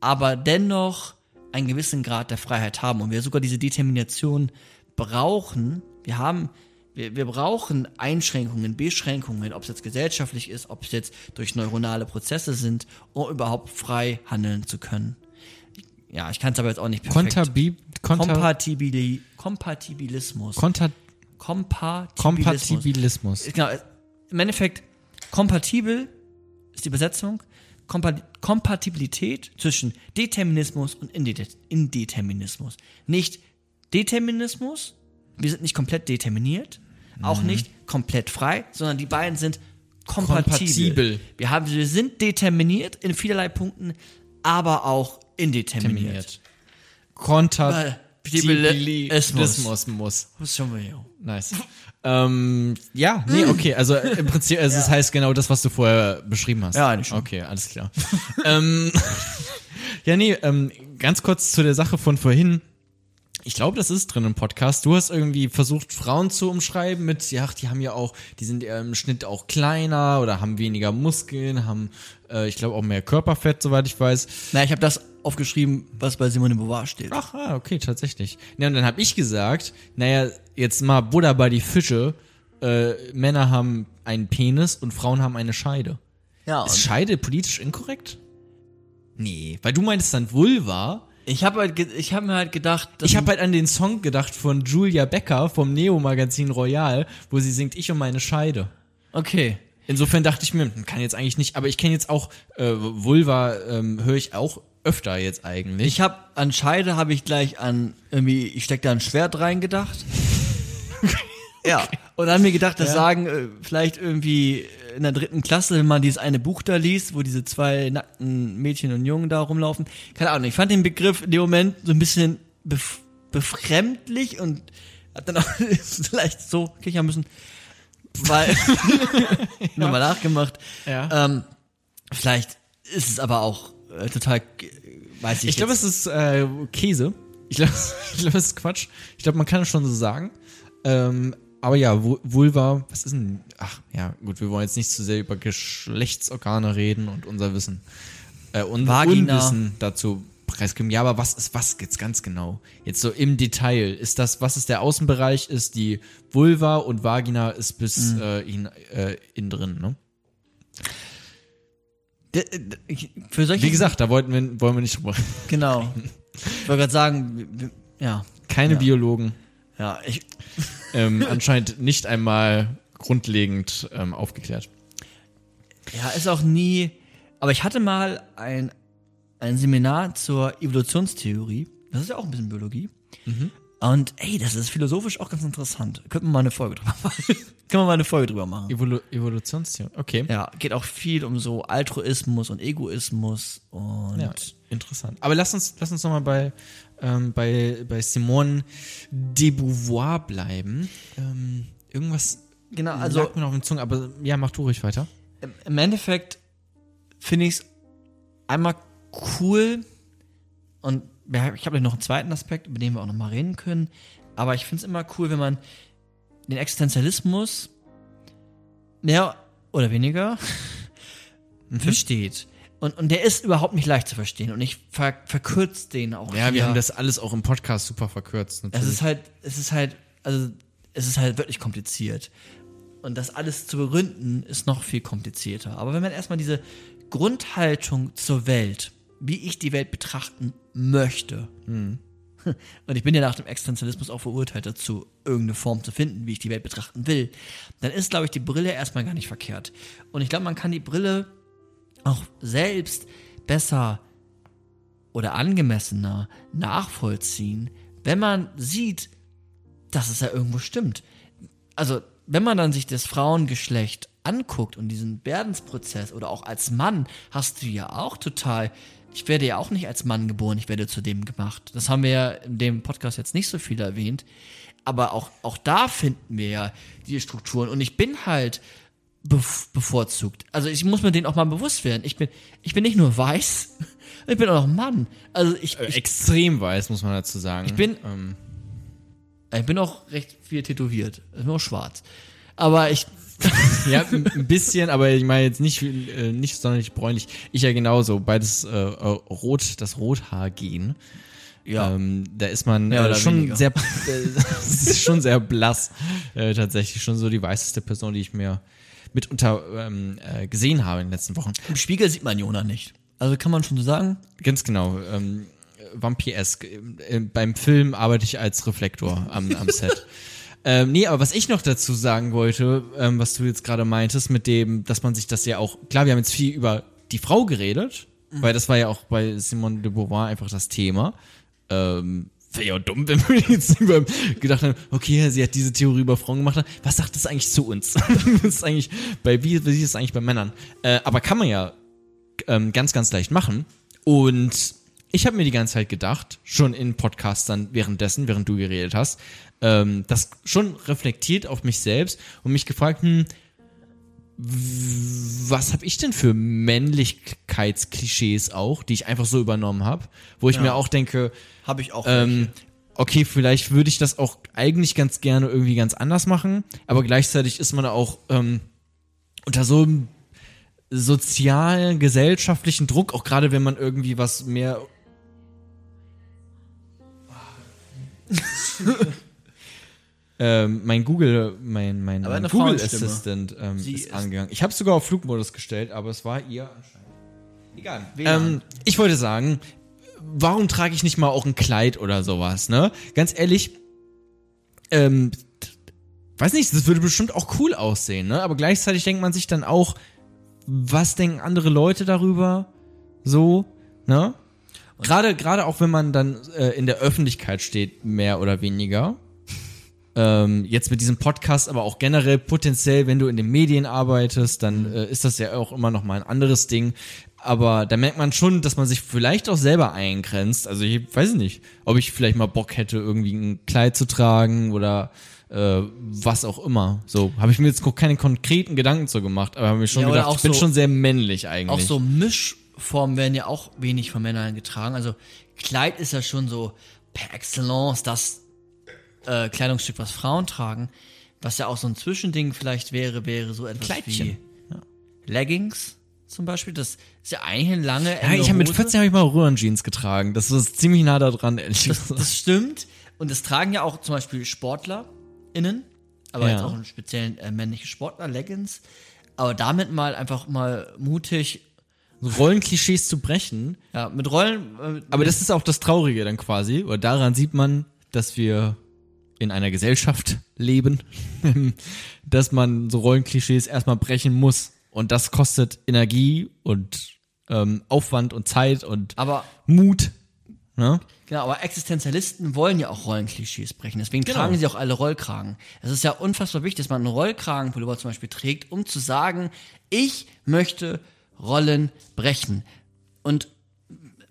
aber dennoch einen gewissen Grad der Freiheit haben und wir sogar diese Determination brauchen. Wir haben, wir, wir brauchen Einschränkungen, Beschränkungen, ob es jetzt gesellschaftlich ist, ob es jetzt durch neuronale Prozesse sind, um überhaupt frei handeln zu können. Ja, ich kann es aber jetzt auch nicht perfekt. Kontabi Konta Kompatibili Kompatibilismus. Konta Kompatibilismus. Kompatibilismus. Genau, im Endeffekt, kompatibel ist die Übersetzung. Kompa Kompatibilität zwischen Determinismus und Inde- Indeterminismus. Nicht Determinismus, wir sind nicht komplett determiniert, auch nicht komplett frei, sondern die beiden sind kompatibel. Kompatibel. Wir, haben, wir sind determiniert in vielerlei Punkten, aber auch indeterminiert. Terminiert. Kompatibilismus muss. Nice. ähm, ja, nee, okay. Also im Prinzip, also es heißt genau das, was du vorher beschrieben hast. Ja, eigentlich schon. Okay, alles klar. ähm, ja, nee, ähm, ganz kurz zu der Sache von vorhin. Ich glaube, das ist drin im Podcast. Du hast irgendwie versucht, Frauen zu umschreiben mit, ja, die haben ja auch, die sind eher im Schnitt auch kleiner oder haben weniger Muskeln, haben, äh, ich glaube, auch mehr Körperfett, soweit ich weiß. Na, ich habe das aufgeschrieben, was bei Simone Beauvoir steht. Ach, ah, okay, tatsächlich. Ja, und dann habe ich gesagt, naja, jetzt mal Buddha bei die Fische. Äh, Männer haben einen Penis und Frauen haben eine Scheide. Ja, Ist Scheide politisch inkorrekt? Nee, weil du meintest dann Vulva. Ich habe halt, ich habe mir halt gedacht, Ich habe halt an den Song gedacht von Julia Becker vom Neo-Magazin Royal, wo sie singt Ich und meine Scheide. okay. Insofern dachte ich mir, hm, kann jetzt eigentlich nicht, aber ich kenne jetzt auch äh, Vulva, ähm, höre ich auch öfter jetzt eigentlich. Ich habe an Scheide habe ich gleich an irgendwie, ich steck da ein Schwert rein gedacht. ja. Und dann mir gedacht, das Ja. sagen äh, vielleicht irgendwie in der dritten Klasse, wenn man dieses eine Buch da liest, wo diese zwei nackten Mädchen und Jungen da rumlaufen. Keine Ahnung, ich fand den Begriff in dem Moment so ein bisschen bef befremdlich und hab dann auch vielleicht so kichern müssen, weil nochmal nachgemacht. Ja. Ähm, vielleicht ist es aber auch äh, total, weiß ich Ich glaube, es ist äh, Käse. Ich glaube, glaub, es ist Quatsch. Ich glaube, man kann es schon so sagen. Ähm, aber ja, Vu- Vulva, was ist denn? Ach, ja, gut, wir wollen jetzt nicht zu sehr über Geschlechtsorgane reden und unser Wissen. Äh, und Vagina. Unwissen dazu preisgeben. Ja, aber was ist was jetzt ganz genau? Jetzt so im Detail. Ist das, was ist der Außenbereich? Ist die Vulva und Vagina ist bis Mhm. äh, in, äh, innen drin, ne? Für solche, Wie gesagt, da wollten wir, wollen wir nicht drüber. genau. Ich wollte gerade sagen, ja, Keine Ja. Biologen. Ja, ich, ähm, anscheinend nicht einmal grundlegend ähm, aufgeklärt. ja, ist auch nie, aber ich hatte mal ein, ein Seminar zur Evolutionstheorie. Das ist ja auch ein bisschen Biologie. Und ey, das ist philosophisch auch ganz interessant. Könnten wir mal eine Folge drüber machen. Können wir mal eine Folge drüber machen. Evolu Evolutionstheorie. Okay. Ja, geht auch viel um so Altruismus und Egoismus und Ja, interessant. Aber lass uns, lass uns nochmal bei, ähm, bei, bei Simone de Beauvoir bleiben. Ähm, irgendwas genau, also, lag mir noch auf den Zungen, aber ja, mach du ruhig weiter. im, Endeffekt finde ich es einmal cool und ich habe noch einen zweiten Aspekt, über den wir auch noch mal reden können. Aber ich finde es immer cool, wenn man den Existenzialismus mehr oder weniger versteht. Und, und der ist überhaupt nicht leicht zu verstehen. Und ich ver verkürze den auch. Ja, hier. wir haben das alles auch im Podcast super verkürzt. Es Natürlich. ist halt, es ist halt, also es ist halt wirklich kompliziert. Und das alles zu begründen, ist noch viel komplizierter. Aber wenn man erstmal diese Grundhaltung zur Welt, wie ich die Welt betrachten möchte, und ich bin ja nach dem Existenzialismus auch verurteilt dazu, irgendeine Form zu finden, wie ich die Welt betrachten will, dann ist, glaube ich, die Brille erstmal gar nicht verkehrt. Und ich glaube, man kann die Brille auch selbst besser oder angemessener nachvollziehen, wenn man sieht, dass es ja irgendwo stimmt. Also, wenn man dann sich das Frauengeschlecht anguckt und diesen Werdensprozess oder auch als Mann, hast du ja auch total. Ich werde ja auch nicht als Mann geboren, ich werde zu dem gemacht. Das haben wir ja in dem Podcast jetzt nicht so viel erwähnt. Aber auch, auch da finden wir ja die Strukturen. Und ich bin halt bevorzugt. Also ich muss mir den auch mal bewusst werden. Ich bin, ich bin nicht nur weiß, ich bin auch noch Mann. Also ich, ich, extrem weiß, muss man dazu sagen. ich bin, Ähm, ich bin auch recht viel tätowiert. Ich bin auch schwarz. Aber ich, ja, ein bisschen, aber ich meine jetzt nicht, äh, nicht sonderlich bräunlich. Ich ja genauso. Beides äh, äh, rot, das Rothaargen. ja. Ähm, da ist man äh, schon weniger. sehr, äh, schon sehr blass. Äh, tatsächlich schon so die weißeste Person, die ich mir mitunter ähm, äh, gesehen habe in den letzten Wochen. Im Spiegel sieht man Jona nicht. Also kann man schon so sagen. Ganz genau. Ähm, Vampiresk. Äh, beim Film arbeite ich als Reflektor am, am Set. ähm, nee, aber was ich noch dazu sagen wollte, ähm, was du jetzt gerade meintest, mit dem, dass man sich das ja auch, klar, wir haben jetzt viel über die Frau geredet, weil das war ja auch bei Simone de Beauvoir einfach das Thema. Ähm, Wäre ja auch dumm, wenn wir jetzt über- gedacht haben, okay, sie hat diese Theorie über Frauen gemacht. Was sagt das eigentlich zu uns? das ist eigentlich bei, wie, wie ist es eigentlich bei Männern? Äh, aber kann man ja ähm, ganz, ganz leicht machen. Und ich habe mir die ganze Zeit gedacht, schon in Podcasts dann währenddessen, während du geredet hast, ähm, das schon reflektiert auf mich selbst und mich gefragt, hm, was habe ich denn für Männlichkeitsklischees auch, die ich einfach so übernommen habe, wo ich Ja. mir auch denke, Habe ich auch. ähm, okay, vielleicht würde ich das auch eigentlich ganz gerne irgendwie ganz anders machen, aber gleichzeitig ist man auch ähm, unter so einem sozialen, gesellschaftlichen Druck, auch gerade wenn man irgendwie was mehr. ähm, mein Google, mein, mein, mein Google. Assistant ähm, ist, ist- angegangen. Ich habe sogar auf Flugmodus gestellt, aber es war ihr anscheinend. Egal. Ähm, ich wollte sagen, warum trage ich nicht mal auch ein Kleid oder sowas, ne? Ganz ehrlich, ähm, weiß nicht, das würde bestimmt auch cool aussehen, ne? Aber gleichzeitig denkt man sich dann auch, was denken andere Leute darüber? So, ne? Gerade, gerade auch wenn man dann äh, in der Öffentlichkeit steht, mehr oder weniger. Ähm, jetzt mit diesem Podcast, aber auch generell potenziell, wenn du in den Medien arbeitest, dann äh, ist das ja auch immer noch mal ein anderes Ding. Aber da merkt man schon, dass man sich vielleicht auch selber eingrenzt. Also ich weiß nicht, ob ich vielleicht mal Bock hätte, irgendwie ein Kleid zu tragen oder äh, was auch immer. So habe ich mir jetzt keine konkreten Gedanken zu gemacht, aber habe mir schon Ja, gedacht, ich bin so- schon sehr männlich eigentlich. Auch so Mischformen werden ja auch wenig von Männern getragen. Also Kleid ist ja schon so per excellence das äh, Kleidungsstück, was Frauen tragen. Was ja auch so ein Zwischending vielleicht wäre, wäre so etwas Kleidchen. wie Leggings zum Beispiel. Das ist ja eigentlich eine lange Ja, ich habe mit Hose. 14 habe ich mal Röhrenjeans getragen. Das ist ziemlich nah da dran, ehrlich Das, gesagt. das stimmt. Und das tragen ja auch zum Beispiel SportlerInnen, aber Ja. jetzt auch einen speziellen äh, männliche Sportler, Leggings. Aber damit mal einfach mal mutig, Rollenklischees zu brechen. ja, mit Rollen. Äh, Aber das ist auch das Traurige dann quasi. Oder daran sieht man, dass wir in einer Gesellschaft leben, dass man so Rollenklischees erstmal brechen muss. Und das kostet Energie und ähm, Aufwand und Zeit und aber Mut. Ne? Genau, aber Existenzialisten wollen ja auch Rollenklischees brechen. Deswegen Genau. tragen sie auch alle Rollkragen. Es ist ja unfassbar wichtig, dass man einen Rollkragenpullover zum Beispiel trägt, um zu sagen, ich möchte Rollen brechen. Und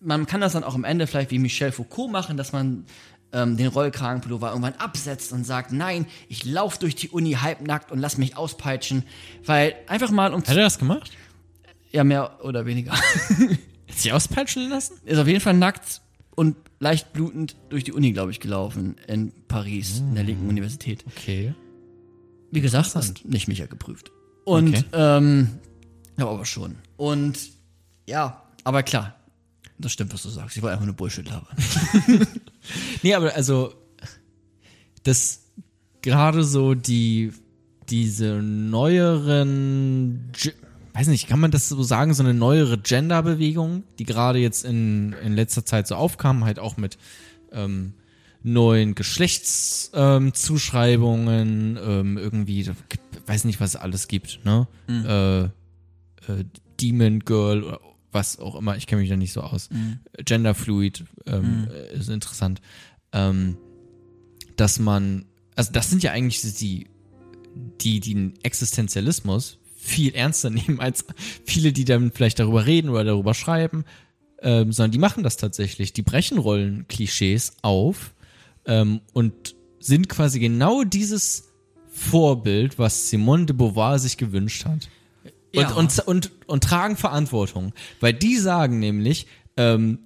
man kann das dann auch am Ende vielleicht wie Michel Foucault machen, dass man ähm, den Rollkragenpullover irgendwann absetzt und sagt, nein, ich laufe durch die Uni halbnackt und lass mich auspeitschen, weil einfach mal um Hat er das gemacht? ja mehr oder weniger Hat sich auspeitschen lassen? ist auf jeden Fall nackt und leicht blutend durch die Uni, glaube ich, gelaufen in Paris, in der linken Universität. Okay. Wie gesagt, ist nicht Micha geprüft. Und, Okay. ähm, ja, aber schon. Und, ja, aber klar, das stimmt, was du sagst. Ich wollte einfach nur Bullshit labern. Nee, aber also, das gerade so die, diese neueren, weiß nicht, kann man das so sagen, so eine neuere Gender-Bewegung, die gerade jetzt in, in letzter Zeit so aufkam, halt auch mit ähm, neuen Geschlechtszuschreibungen, ähm, ähm, irgendwie, weiß nicht, was es alles gibt, ne? Äh, äh, Demon Girl oder was auch immer, ich kenne mich da nicht so aus. Genderfluid ähm, äh, ist interessant. Ähm, dass man, also das sind ja eigentlich die, die, die den Existenzialismus viel ernster nehmen als viele, die dann vielleicht darüber reden oder darüber schreiben, ähm, sondern die machen das tatsächlich. Die brechen Rollenklischees auf ähm, und sind quasi genau dieses Vorbild, was Simone de Beauvoir sich gewünscht hat. Ja. Und, und, und, und tragen Verantwortung. Weil die sagen nämlich, ähm,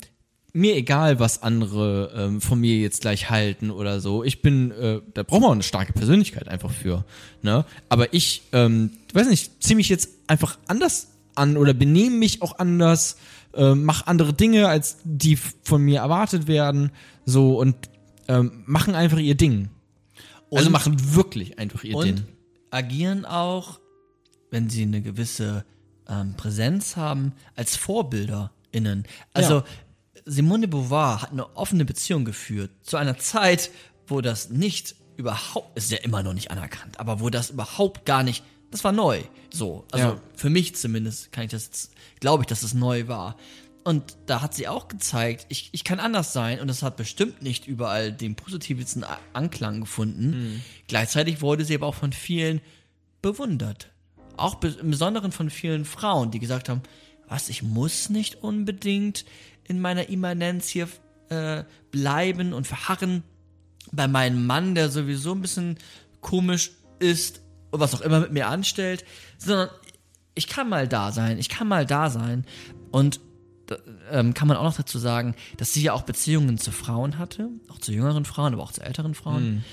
mir egal, was andere ähm, von mir jetzt gleich halten oder so. Ich bin, äh, da braucht man eine starke Persönlichkeit einfach für. Ne? Aber ich, ähm, weiß nicht, ziehe mich jetzt einfach anders an oder benehme mich auch anders, äh, mache andere Dinge, als die von mir erwartet werden. So und ähm, machen einfach ihr Ding. also Und- machen wirklich einfach ihr Ding. Und agieren auch, wenn sie eine gewisse ähm, Präsenz haben, als VorbilderInnen. Also Ja. Simone de Beauvoir hat eine offene Beziehung geführt zu einer Zeit, wo das nicht überhaupt, ist ja immer noch nicht anerkannt, aber wo das überhaupt gar nicht, das war neu. So, also Ja. für mich zumindest kann ich das, jetzt- glaube ich, dass es neu war. Und da hat sie auch gezeigt, ich, ich kann anders sein und das hat bestimmt nicht überall den positivsten Anklang gefunden. Gleichzeitig wurde sie aber auch von vielen bewundert. Auch im Besonderen von vielen Frauen, die gesagt haben, was, ich muss nicht unbedingt in meiner Immanenz hier äh, bleiben und verharren bei meinem Mann, der sowieso ein bisschen komisch ist und was auch immer mit mir anstellt, sondern ich kann mal da sein, ich kann mal da sein. Und ähm, kann man auch noch dazu sagen, dass sie ja auch Beziehungen zu Frauen hatte, auch zu jüngeren Frauen, aber auch zu älteren Frauen.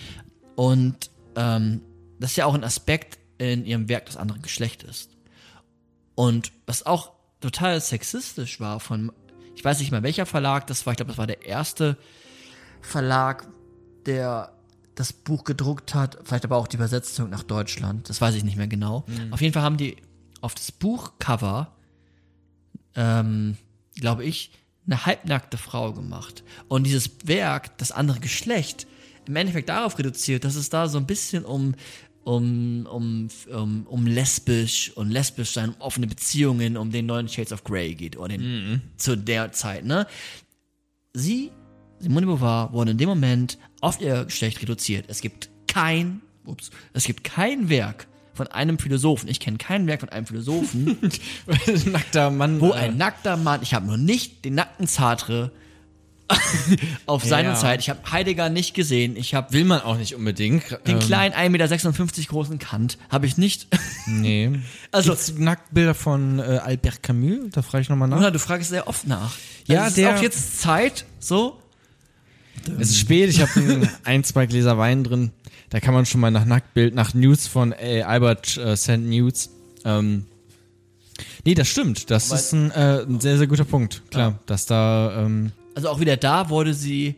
Und ähm, das ist ja auch ein Aspekt in ihrem Werk das andere Geschlecht ist. Und was auch total sexistisch war von, ich weiß nicht mal welcher Verlag das war, ich glaube, das war der erste Verlag, der das Buch gedruckt hat, vielleicht aber auch die Übersetzung nach Deutschland, das weiß ich nicht mehr genau. Auf jeden Fall haben die auf das Buchcover, ähm, glaube ich, eine halbnackte Frau gemacht. Und dieses Werk, das andere Geschlecht, im Endeffekt darauf reduziert, dass es da so ein bisschen um um, um, um, um lesbisch und lesbisch sein, um offene Beziehungen, um den neuen Shades of Grey geht, oder den, zu der Zeit, ne? Sie, Simone de Beauvoir, wurde in dem Moment auf ihr Geschlecht reduziert. Es gibt kein, ups, es gibt kein Werk von einem Philosophen, ich kenne kein Werk von einem Philosophen, Nackter Mann. wo äh, ein nackter Mann, ich habe noch nicht den nackten Sartre auf seine Ja. Zeit, ich habe Heidegger nicht gesehen, ich habe will man auch nicht unbedingt. den Ähm, kleinen 1,56 Meter großen Kant, habe ich nicht. Nee. Also- Also Nacktbilder von äh, Albert Camus, da frage ich nochmal nach. Oder du fragst sehr oft nach. Ja, Also es der- ist auch jetzt Zeit, so. Es ist spät, ich habe ein, zwei Gläser Wein drin. Da kann man schon mal nach Nacktbild, nach News von äh, Albert äh, Sand News. Ähm, nee, das stimmt. Das Weil- ist ein, äh, ein sehr, sehr guter Punkt. Klar, dass da, ähm, Also auch wieder da wurde sie,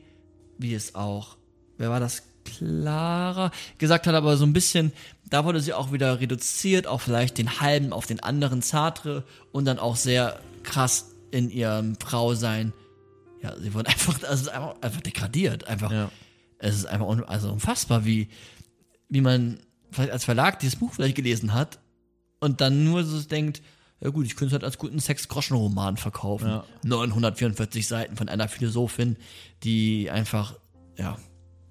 wie es auch, wer war das? Clara gesagt hat, aber so ein bisschen, da wurde sie auch wieder reduziert auf vielleicht den halben, auf den anderen Sartre und dann auch sehr krass in ihrem Frausein. Ja, sie wurde einfach, also es ist einfach, einfach degradiert, einfach. Ja. Es ist einfach un, also unfassbar, wie, wie man vielleicht als Verlag dieses Buch vielleicht gelesen hat und dann nur so denkt, ja gut, ich könnte es halt als guten Sex-Groschen-Roman verkaufen. Ja. 944 Seiten von einer Philosophin, die einfach, ja,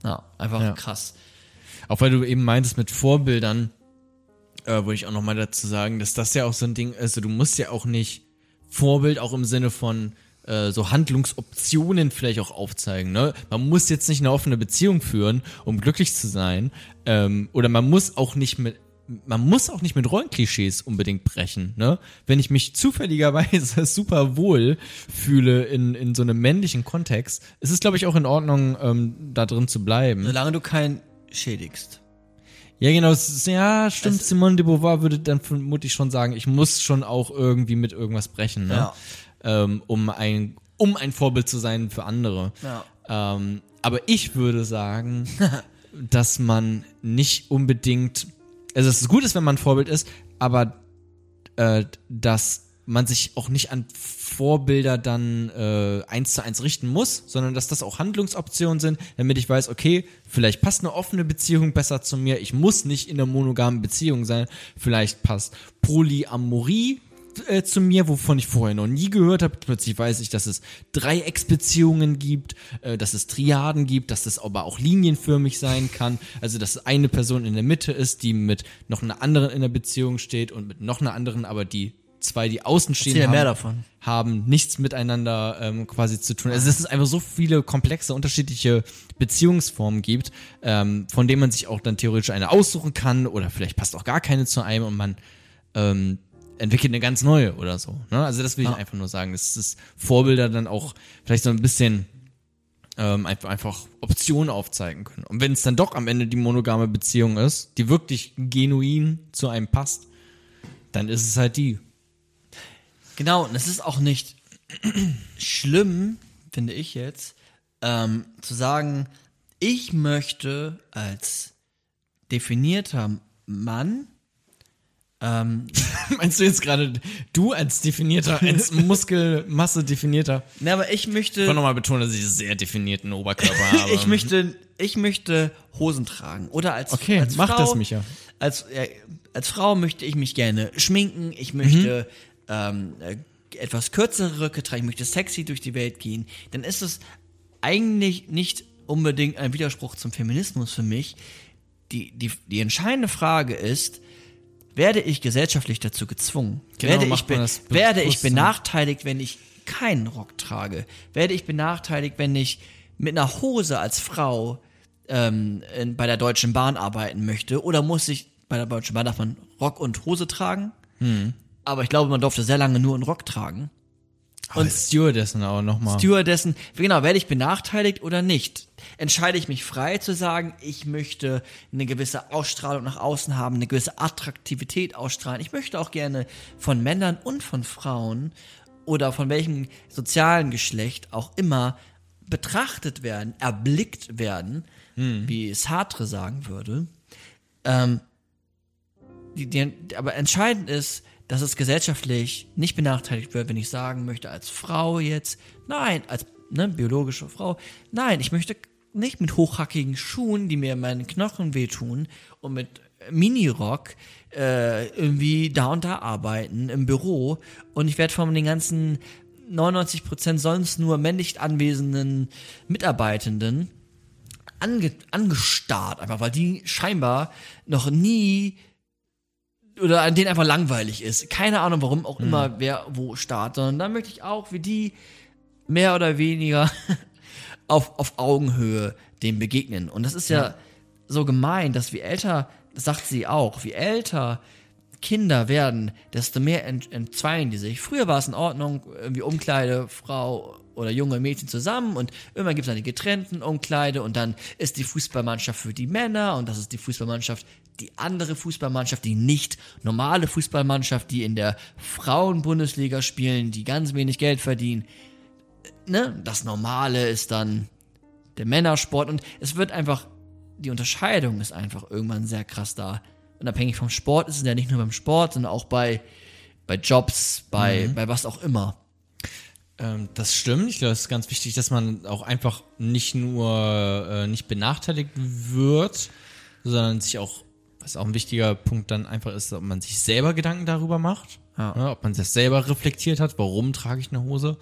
ja einfach Ja. krass. auch weil du eben meintest mit Vorbildern, äh, wollte ich auch nochmal dazu sagen, dass das ja auch so ein Ding ist, also du musst ja auch nicht Vorbild auch im Sinne von äh, so Handlungsoptionen vielleicht auch aufzeigen. Ne? Man muss jetzt nicht eine offene Beziehung führen, um glücklich zu sein. Ähm, oder man muss auch nicht mit man muss auch nicht mit Rollenklischees unbedingt brechen, ne? Wenn ich mich zufälligerweise super wohl fühle in, in so einem männlichen Kontext, ist es, glaube ich, auch in Ordnung, ähm, da drin zu bleiben. Solange du keinen schädigst. Ja, genau, es ja, stimmt, Simone de Beauvoir würde dann vermutlich schon sagen, ich muss schon auch irgendwie mit irgendwas brechen, ne? Ja. Ähm, um ein, um ein Vorbild zu sein für andere. Ja. Ähm, aber ich würde sagen, dass man nicht unbedingt, also es ist gut ist, wenn man ein Vorbild ist, aber äh, dass man sich auch nicht an Vorbilder dann äh, eins zu eins richten muss, sondern dass das auch Handlungsoptionen sind, damit ich weiß, okay, vielleicht passt eine offene Beziehung besser zu mir, ich muss nicht in einer monogamen Beziehung sein, vielleicht passt Polyamorie äh, zu mir, wovon ich vorher noch nie gehört habe. Plötzlich weiß ich, dass es Dreiecksbeziehungen gibt, äh, dass es Triaden gibt, dass das aber auch linienförmig sein kann. Also, dass eine Person in der Mitte ist, die mit noch einer anderen in der Beziehung steht und mit noch einer anderen, aber die zwei, die außen stehen, haben, haben nichts miteinander ähm, quasi zu tun. Also dass es einfach so viele komplexe, unterschiedliche Beziehungsformen gibt, ähm, von denen man sich auch dann theoretisch eine aussuchen kann oder vielleicht passt auch gar keine zu einem und man ähm, entwickelt eine ganz neue oder so. Ne? Also das will ich Ja. einfach nur sagen, dass das Vorbilder dann auch vielleicht so ein bisschen ähm, einfach, einfach Optionen aufzeigen können. Und wenn es dann doch am Ende die monogame Beziehung ist, die wirklich genuin zu einem passt, dann ist es halt die. Genau, und es ist auch nicht schlimm, finde ich jetzt, ähm, zu sagen, ich möchte als definierter Mann, ähm, Meinst du jetzt gerade, du als definierter, als Muskelmasse definierter? na, aber ich möchte, Ich wollte nochmal betonen, dass ich einen sehr definierten Oberkörper habe. ich möchte, ich möchte Hosen tragen oder als Okay, als mach Frau, das, Micha. Als äh, als Frau möchte ich mich gerne schminken, ich möchte Mhm. ähm, äh, etwas kürzere Röcke tragen, ich möchte sexy durch die Welt gehen. Dann ist es eigentlich nicht unbedingt ein Widerspruch zum Feminismus für mich. Die die die entscheidende Frage ist werde ich gesellschaftlich dazu gezwungen? Genau, werde, ich be- werde ich Bewusstsein. benachteiligt, wenn ich keinen Rock trage? Werde ich benachteiligt, wenn ich mit einer Hose als Frau ähm, in, bei der Deutschen Bahn arbeiten möchte? Oder muss ich, bei der Deutschen Bahn darf man Rock und Hose tragen? Hm. Aber ich glaube, man durfte sehr lange nur einen Rock tragen. Und Stewardessen auch nochmal. Stewardessen, genau, werde ich benachteiligt oder nicht? Entscheide ich mich frei zu sagen, ich möchte eine gewisse Ausstrahlung nach außen haben, eine gewisse Attraktivität ausstrahlen. Ich möchte auch gerne von Männern und von Frauen oder von welchem sozialen Geschlecht auch immer betrachtet werden, erblickt werden, wie Sartre sagen würde. Ähm, die, die, aber entscheidend ist, dass es gesellschaftlich nicht benachteiligt wird, wenn ich sagen möchte, als Frau jetzt, nein, als ne, biologische Frau, nein, ich möchte nicht mit hochhackigen Schuhen, die mir meinen Knochen wehtun und mit Minirock äh, irgendwie da und da arbeiten im Büro und ich werde von den ganzen 99% sonst nur männlich anwesenden Mitarbeitenden ange angestarrt, einfach weil die scheinbar noch nie oder an denen einfach langweilig ist. Keine Ahnung, warum auch immer wer wo startet, sondern dann möchte ich auch wie die mehr oder weniger auf, auf Augenhöhe dem begegnen. Und das ist ja, so gemein, dass wie älter, das sagt sie auch, wie älter Kinder werden, desto mehr ent, entzweien die sich. Früher war es in Ordnung, irgendwie Umkleide, Frau oder junge Mädchen zusammen und irgendwann gibt es eine getrennten Umkleide und dann ist die Fußballmannschaft für die Männer und das ist die Fußballmannschaft, die andere Fußballmannschaft, die nicht normale Fußballmannschaft, die in der Frauenbundesliga spielen, die ganz wenig Geld verdienen. Ne? Das Normale ist dann der Männersport und es wird einfach, die Unterscheidung ist einfach irgendwann sehr krass da. Unabhängig vom Sport ist es ja nicht nur beim Sport, sondern auch bei, bei Jobs, bei, bei was auch immer. Ähm, das stimmt. Ich glaube, es ist ganz wichtig, dass man auch einfach nicht nur äh, nicht benachteiligt wird, sondern sich auch, was auch ein wichtiger Punkt dann einfach ist, ob man sich selber Gedanken darüber macht. Ja. Ne, ob man das selber reflektiert hat, warum trage ich eine Hose,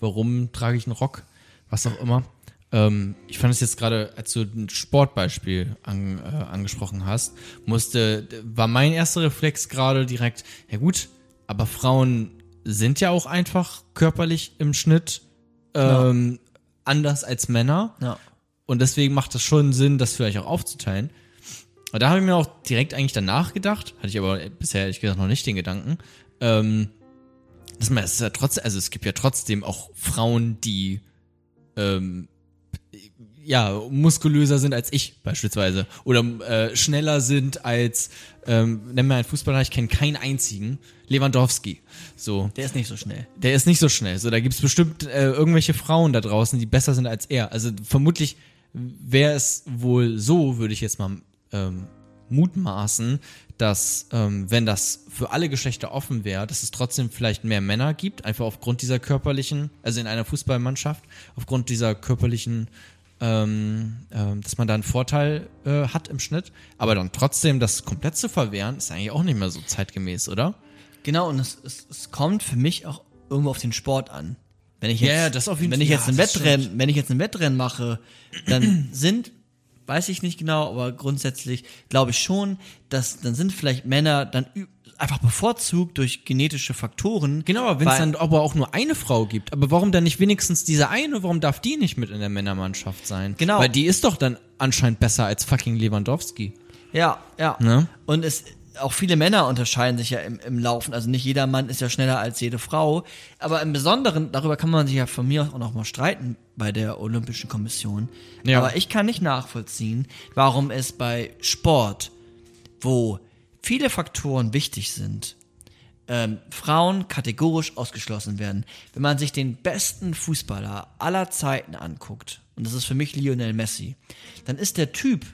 warum trage ich einen Rock, was auch immer. Ähm, ich fand es jetzt gerade, als du ein Sportbeispiel an, äh, angesprochen hast, musste, war mein erster Reflex gerade direkt, ja gut, aber Frauen sind ja auch einfach körperlich im Schnitt ähm, anders als Männer. Ja. Und deswegen macht es schon Sinn, das vielleicht auch aufzuteilen. Aber da habe ich mir auch direkt eigentlich danach gedacht, hatte ich aber bisher ehrlich gesagt noch nicht den Gedanken, ähm, dass man, es ist ja trotzdem, also es gibt ja trotzdem auch Frauen, die ähm, ja, muskulöser sind als ich beispielsweise. Oder äh, schneller sind als, ähm, nennen wir einen Fußballer, ich kenne keinen einzigen, Lewandowski. So. Der ist nicht so schnell. Der ist nicht so schnell. So, da gibt's bestimmt äh, irgendwelche Frauen da draußen, die besser sind als er. Also vermutlich wäre es wohl so, würde ich jetzt mal ähm, mutmaßen, dass ähm, wenn das für alle Geschlechter offen wäre, dass es trotzdem vielleicht mehr Männer gibt, einfach aufgrund dieser körperlichen, also in einer Fußballmannschaft, aufgrund dieser körperlichen, ähm, ähm, dass man da einen Vorteil äh, hat im Schnitt, aber dann trotzdem das komplett zu verwehren, ist eigentlich auch nicht mehr so zeitgemäß, oder? Genau, und es, es, es kommt für mich auch irgendwo auf den Sport an. Wenn ich jetzt, Ja, das auf jeden wenn ich jetzt Ja, ein Wettrennen, wenn ich jetzt ein Wettrennen mache, dann sind, weiß ich nicht genau, aber grundsätzlich glaube ich schon, dass dann sind vielleicht Männer dann einfach bevorzugt durch genetische Faktoren. Genau, aber wenn es dann aber auch nur eine Frau gibt, aber warum dann nicht wenigstens diese eine, warum darf die nicht mit in der Männermannschaft sein? Genau. Weil die ist doch dann anscheinend besser als fucking Lewandowski. Ja, ja. Ne? Und es auch viele Männer unterscheiden sich ja im, im Laufen. Also nicht jeder Mann ist ja schneller als jede Frau. Aber im Besonderen, darüber kann man sich ja von mir aus auch noch mal streiten bei der Olympischen Kommission. Ja. Aber ich kann nicht nachvollziehen, warum es bei Sport, wo viele Faktoren wichtig sind, ähm, Frauen kategorisch ausgeschlossen werden. Wenn man sich den besten Fußballer aller Zeiten anguckt, und das ist für mich Lionel Messi, dann ist der Typ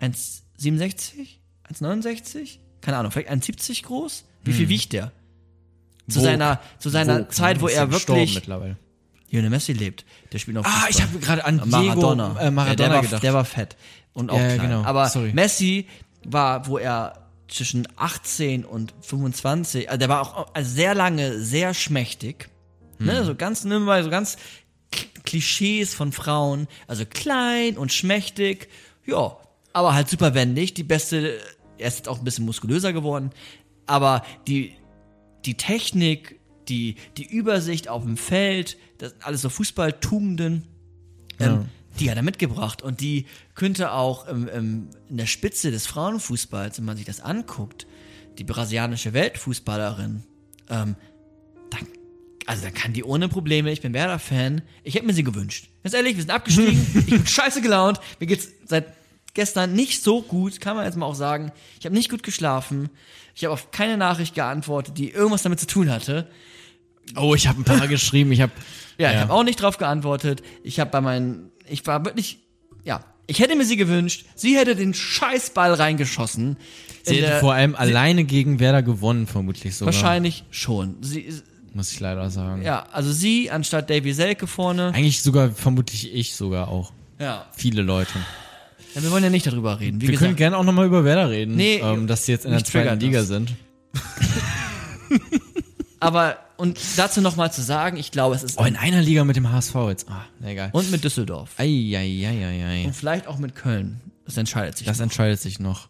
1,67? 1,69? Keine Ahnung, vielleicht 1,70 groß? Wie viel wiegt der? Zu Vogue. seiner, zu seiner Zeit, ne? wo Ist er wirklich mittlerweile. Lionel Messi lebt. Der spielt noch Ah, Fußball. ich habe gerade an Diego Maradona. äh, Maradona ja, der, war, gedacht. der war fett und auch ja, klein. genau. Aber Sorry. Messi war, wo er zwischen 18 und 25, also der war auch sehr lange sehr schmächtig. Hm. Ne, so ganz nimm mal so ganz Klischees von Frauen, also klein und schmächtig, ja, aber halt super wendig, die beste, er ist jetzt auch ein bisschen muskulöser geworden, aber die die Technik, die, die Übersicht auf dem Feld, das sind alles so Fußballtugenden, ähm, die hat er mitgebracht. Und die könnte auch ähm, ähm, in der Spitze des Frauenfußballs, wenn man sich das anguckt, die brasilianische Weltfußballerin, ähm, dann, also dann kann die ohne Probleme, ich bin Werder-Fan, ich hätte mir sie gewünscht. Ganz ehrlich, wir sind abgestiegen, ich bin scheiße gelaunt, mir geht's seit gestern nicht so gut, kann man jetzt mal auch sagen. Ich habe nicht gut geschlafen. Ich habe auf keine Nachricht geantwortet, die irgendwas damit zu tun hatte. Oh, ich habe ein paar geschrieben. Ich habe Ja, ich habe auch nicht drauf geantwortet. Ich habe bei meinen, ich war wirklich, ja, ich hätte mir sie gewünscht. Sie hätte den Scheißball reingeschossen. Sie hätte der- vor allem alleine gegen Werder gewonnen, vermutlich sogar. wahrscheinlich schon. Sie, Muss ich leider sagen. ja, also sie anstatt Davy Selke vorne. Eigentlich sogar, vermutlich ich sogar auch. Ja. Viele Leute. ja. Wir wollen ja nicht darüber reden. Wie Wir können gesagt, gerne auch nochmal über Werder reden, Nee, ähm, dass sie jetzt in der zweiten Liga das. sind. aber und dazu nochmal zu sagen, ich glaube, es ist Oh, in einer Liga mit dem HSV jetzt. Ah, na egal. und mit Düsseldorf Eieieiei. und vielleicht auch mit Köln. Das entscheidet sich. Das noch. entscheidet sich noch.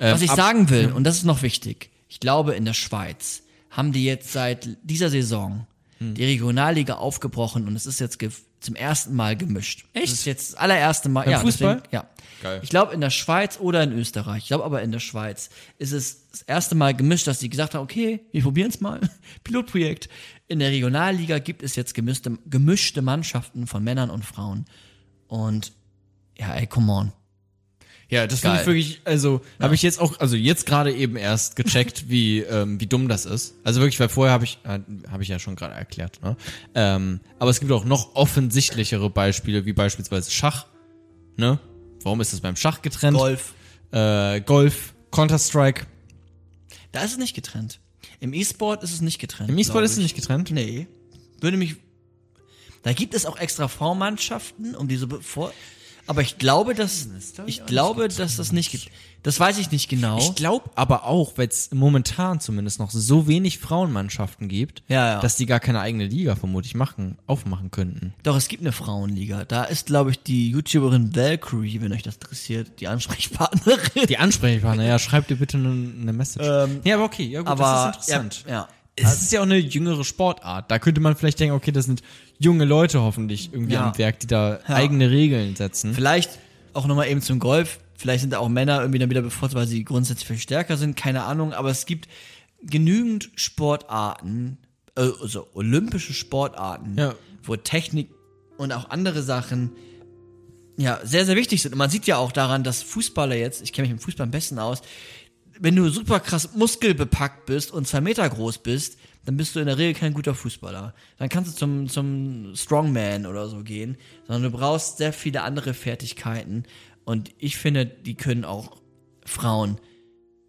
Ähm, Was ich sagen will, und das ist noch wichtig, ich glaube, in der Schweiz haben die jetzt seit dieser Saison Hm. die Regionalliga aufgebrochen und es ist jetzt zum ersten Mal gemischt. Echt? Das ist jetzt das allererste Mal. ja, Fußball? Deswegen, ja. Geil. Ich glaube in der Schweiz oder in Österreich, ich glaube aber in der Schweiz ist es das erste Mal gemischt, dass sie gesagt haben, okay, wir probieren es mal. Pilotprojekt. In der Regionalliga gibt es jetzt gemischte, gemischte Mannschaften von Männern und Frauen. Und ja, ey, come on. Ja, das finde ich wirklich, also habe ich jetzt auch, also jetzt gerade eben erst gecheckt, wie ähm, wie dumm das ist. Also wirklich, weil vorher habe ich äh, habe ich ja schon gerade erklärt. Ne? Ähm, aber es gibt auch noch offensichtlichere Beispiele, wie beispielsweise Schach. Ne? Warum ist das beim Schach getrennt? Golf. Äh, Golf, Counter Strike. Da ist es nicht getrennt. Im E-Sport ist es nicht getrennt. Im E-Sport ist es ich. nicht getrennt. Nee. Würde mich. Da gibt es auch extra V-Mannschaften, um diese vor. Aber ich glaube, dass ich glaube, dass das nicht gibt. Das weiß ich nicht genau. Ich glaube aber auch, weil es momentan zumindest noch so wenig Frauenmannschaften gibt, Ja, ja. dass die gar keine eigene Liga vermutlich machen, aufmachen könnten. Doch es gibt eine Frauenliga. Da ist, glaube ich, die YouTuberin Valkyrie, wenn euch das interessiert, die Ansprechpartnerin. Die Ansprechpartner, ja, schreibt dir bitte eine, eine Message. Ähm, ja, aber okay, ja gut, aber das ist interessant. Ja, ja. es ist ja auch eine jüngere Sportart. Da könnte man vielleicht denken, okay, das sind junge Leute hoffentlich irgendwie Ja. am Werk, die da eigene Regeln setzen. Vielleicht auch nochmal eben zum Golf. Vielleicht sind da auch Männer irgendwie dann wieder bevorzugt, weil sie grundsätzlich viel stärker sind. Keine Ahnung. Aber es gibt genügend Sportarten, äh, also olympische Sportarten, Ja. wo Technik und auch andere Sachen ja sehr, sehr wichtig sind. Und man sieht ja auch daran, dass Fußballer jetzt, ich kenne mich im Fußball am besten aus, wenn du super krass muskelbepackt bist und zwei Meter groß bist, dann bist du in der Regel kein guter Fußballer. Dann kannst du zum, zum Strongman oder so gehen, sondern du brauchst sehr viele andere Fertigkeiten. Und ich finde, die können auch Frauen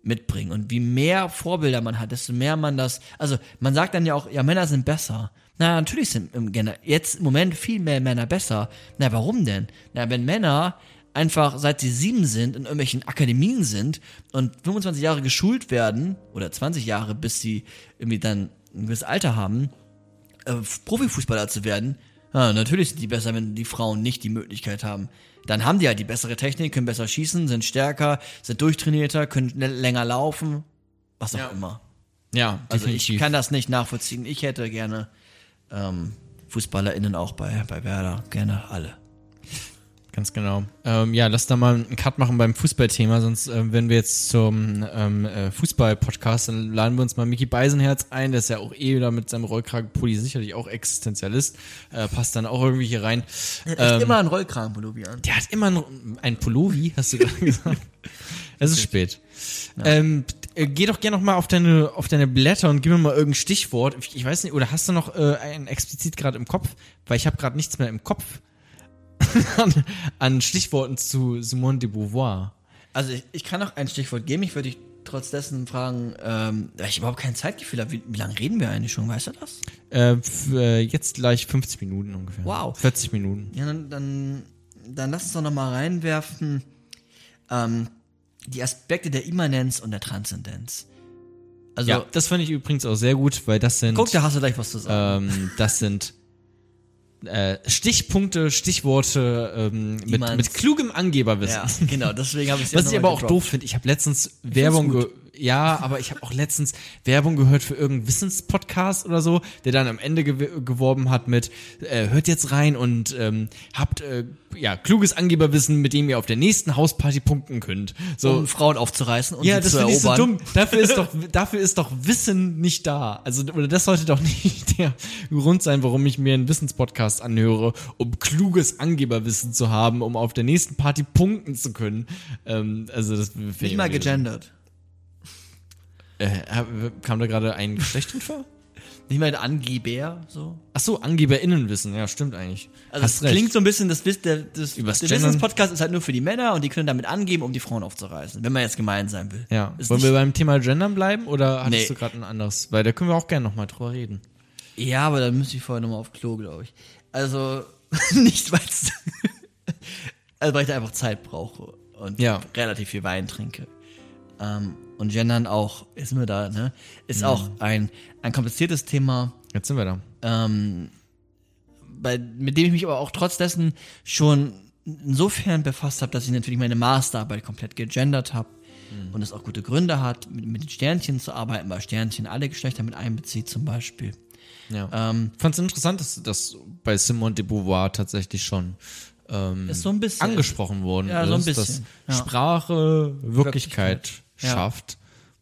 mitbringen. Und wie mehr Vorbilder man hat, desto mehr man das, also man sagt dann ja auch, ja, Männer sind besser. Na, natürlich sind im, jetzt im Moment viel mehr Männer besser. Na, warum denn? Na, wenn Männer einfach seit sie sieben sind in irgendwelchen Akademien sind und 25 Jahre geschult werden oder 20 Jahre, bis sie irgendwie dann ein gewisses Alter haben, äh, Profifußballer zu werden, ja, natürlich sind die besser, wenn die Frauen nicht die Möglichkeit haben. Dann haben die halt die bessere Technik, können besser schießen, sind stärker, sind durchtrainierter, können länger laufen, was auch Ja. immer. Ja, Also definitiv. ich kann das nicht nachvollziehen. Ich hätte gerne ähm, FußballerInnen auch bei, bei Werder, gerne alle. Ganz genau. Ähm, ja, lass da mal einen Cut machen beim Fußballthema, sonst ähm, wenn wir jetzt zum ähm, äh, Fußball-Podcast, dann laden wir uns mal Mickey Beisenherz ein, der ist ja auch eh wieder mit seinem Rollkragenpulli sicherlich auch Existenzialist, äh, passt dann auch irgendwie hier rein. Ähm, immer einen Rollkragenpullover an. Der hat immer ein, ein Pullovi, hast du gerade gesagt. Es ist spät. Ähm, äh, geh doch gerne noch mal auf deine, auf deine Blätter und gib mir mal irgendein Stichwort. Ich, ich weiß nicht, oder hast du noch äh, ein explizit gerade im Kopf? Weil ich habe gerade nichts mehr im Kopf an, an Stichworten zu Simone de Beauvoir. Also ich, ich kann noch ein Stichwort geben. Ich würde dich trotz dessen fragen, ähm, weil ich überhaupt kein Zeitgefühl habe. Wie, wie lange reden wir eigentlich schon? Weißt du das? Äh, äh, jetzt gleich 50 Minuten ungefähr. Wow. 40 Minuten. Ja, dann, dann, dann lass uns doch noch mal reinwerfen ähm, die Aspekte der Immanenz und der Transzendenz. Also, Ja, das fand ich übrigens auch sehr gut, weil das sind. guck, da hast du gleich was zu sagen. Ähm, das sind äh, Stichpunkte, Stichworte ähm, mit, mit klugem Angeberwissen. ja, genau, deswegen habe ich Was ich aber auch doof finde, ich habe letztens Werbung, ge ja, aber ich habe auch letztens Werbung gehört für irgendeinen Wissenspodcast oder so, der dann am Ende gew geworben hat mit, äh, hört jetzt rein und ähm, habt äh, ja kluges Angeberwissen, mit dem ihr auf der nächsten Hausparty punkten könnt. So, um Frauen aufzureißen und ja, sie das zu finde ich so erobern. dumm. Dafür ist doch, dafür ist doch Wissen nicht da. Also, oder das sollte doch nicht der Grund sein, warum ich mir einen Wissenspodcast anhöre, um kluges Angeberwissen zu haben, um auf der nächsten Party punkten zu können. Ähm, also, das Nicht mal gegendert. Äh, kam da gerade ein Geschlecht drin vor? Nicht mal Angeber, so. Ach so, AngeberInnenwissen. Ja, stimmt eigentlich. Also Hast es recht. klingt so ein bisschen, das, Wiss- der, das, Übers der Gendern. Wissenspodcast ist halt nur für die Männer und die können damit angeben, um die Frauen aufzureißen, wenn man jetzt gemein sein will. Ja. Ist Wollen wir beim Thema Gendern bleiben oder hattest Nee. du gerade ein anderes? Weil da können wir auch gerne nochmal drüber reden. Ja, aber dann müsste ich vorher nochmal auf Klo, glaube ich. Also, nicht, weil also weil ich da einfach Zeit brauche und Ja. relativ viel Wein trinke. Ähm, und Gendern auch, ist mir da, ne? Mhm. Ist auch ein, ein kompliziertes Thema, Jetzt sind wir da. ähm, bei, mit dem ich mich aber auch trotz dessen schon insofern befasst habe, dass ich natürlich meine Masterarbeit komplett gegendert habe und es auch gute Gründe hat, mit, mit den Sternchen zu arbeiten, weil Sternchen alle Geschlechter mit einbezieht zum Beispiel. Ja. Ähm, Ich fand es interessant, dass das bei Simone de Beauvoir tatsächlich schon ähm, ist so ein bisschen angesprochen worden Ja, ist, so ein dass bisschen, ja. Sprache Wirklichkeit, Wirklichkeit, ja. schafft.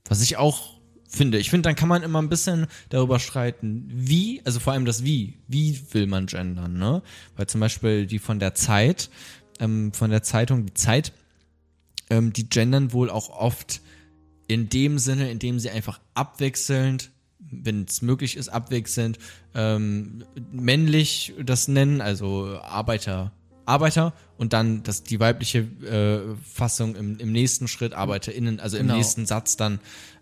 Was ich auch finde. Ich finde, dann kann man immer ein bisschen darüber streiten, wie, also vor allem das Wie, wie will man gendern, ne? Weil zum Beispiel die von der Zeit, ähm, von der Zeitung Die Zeit, ähm, die gendern wohl auch oft in dem Sinne, in dem sie einfach abwechselnd, wenn es möglich ist, abwechselnd ähm, männlich das nennen, also Arbeiter, Arbeiter und dann das die weibliche äh, Fassung im, im nächsten Schritt ArbeiterInnen, also im Genau. nächsten Satz dann,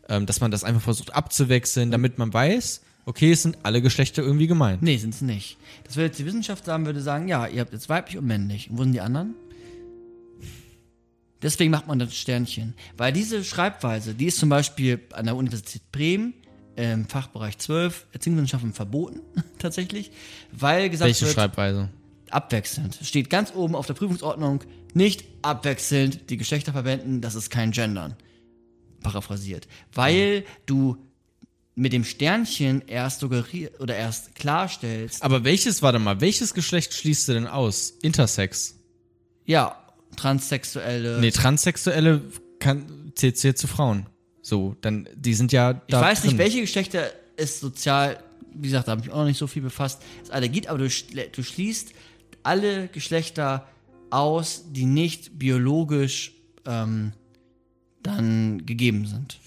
ähm, dass man das einfach versucht abzuwechseln, damit man weiß, okay, es sind alle Geschlechter irgendwie gemeint. Nee, sind es nicht. Das würde jetzt die Wissenschaft sagen, würde sagen, ja, ihr habt jetzt weiblich und männlich. Und wo sind die anderen? Deswegen macht man das Sternchen. Weil diese Schreibweise, die ist zum Beispiel an der Universität Bremen im Fachbereich 12 Erziehungswissenschaften verboten, tatsächlich, weil gesagt Welche wird, Schreibweise? Abwechselnd. Steht ganz oben auf der Prüfungsordnung, nicht abwechselnd die Geschlechter verwenden, das ist kein Gendern. Paraphrasiert. Weil du mit dem Sternchen erst suggeriert oder erst klarstellst, Aber welches, warte mal, welches Geschlecht schließt du denn aus? Intersex? ja, Transsexuelle. Nee, Transsexuelle kann, zählt, zählt zu Frauen. So, dann, die sind ja da ich weiß drin. nicht, welche Geschlechter es sozial, wie gesagt, da habe ich auch noch nicht so viel befasst, es alle gibt, aber du, du schließt alle Geschlechter aus, die nicht biologisch ähm, dann gegeben sind.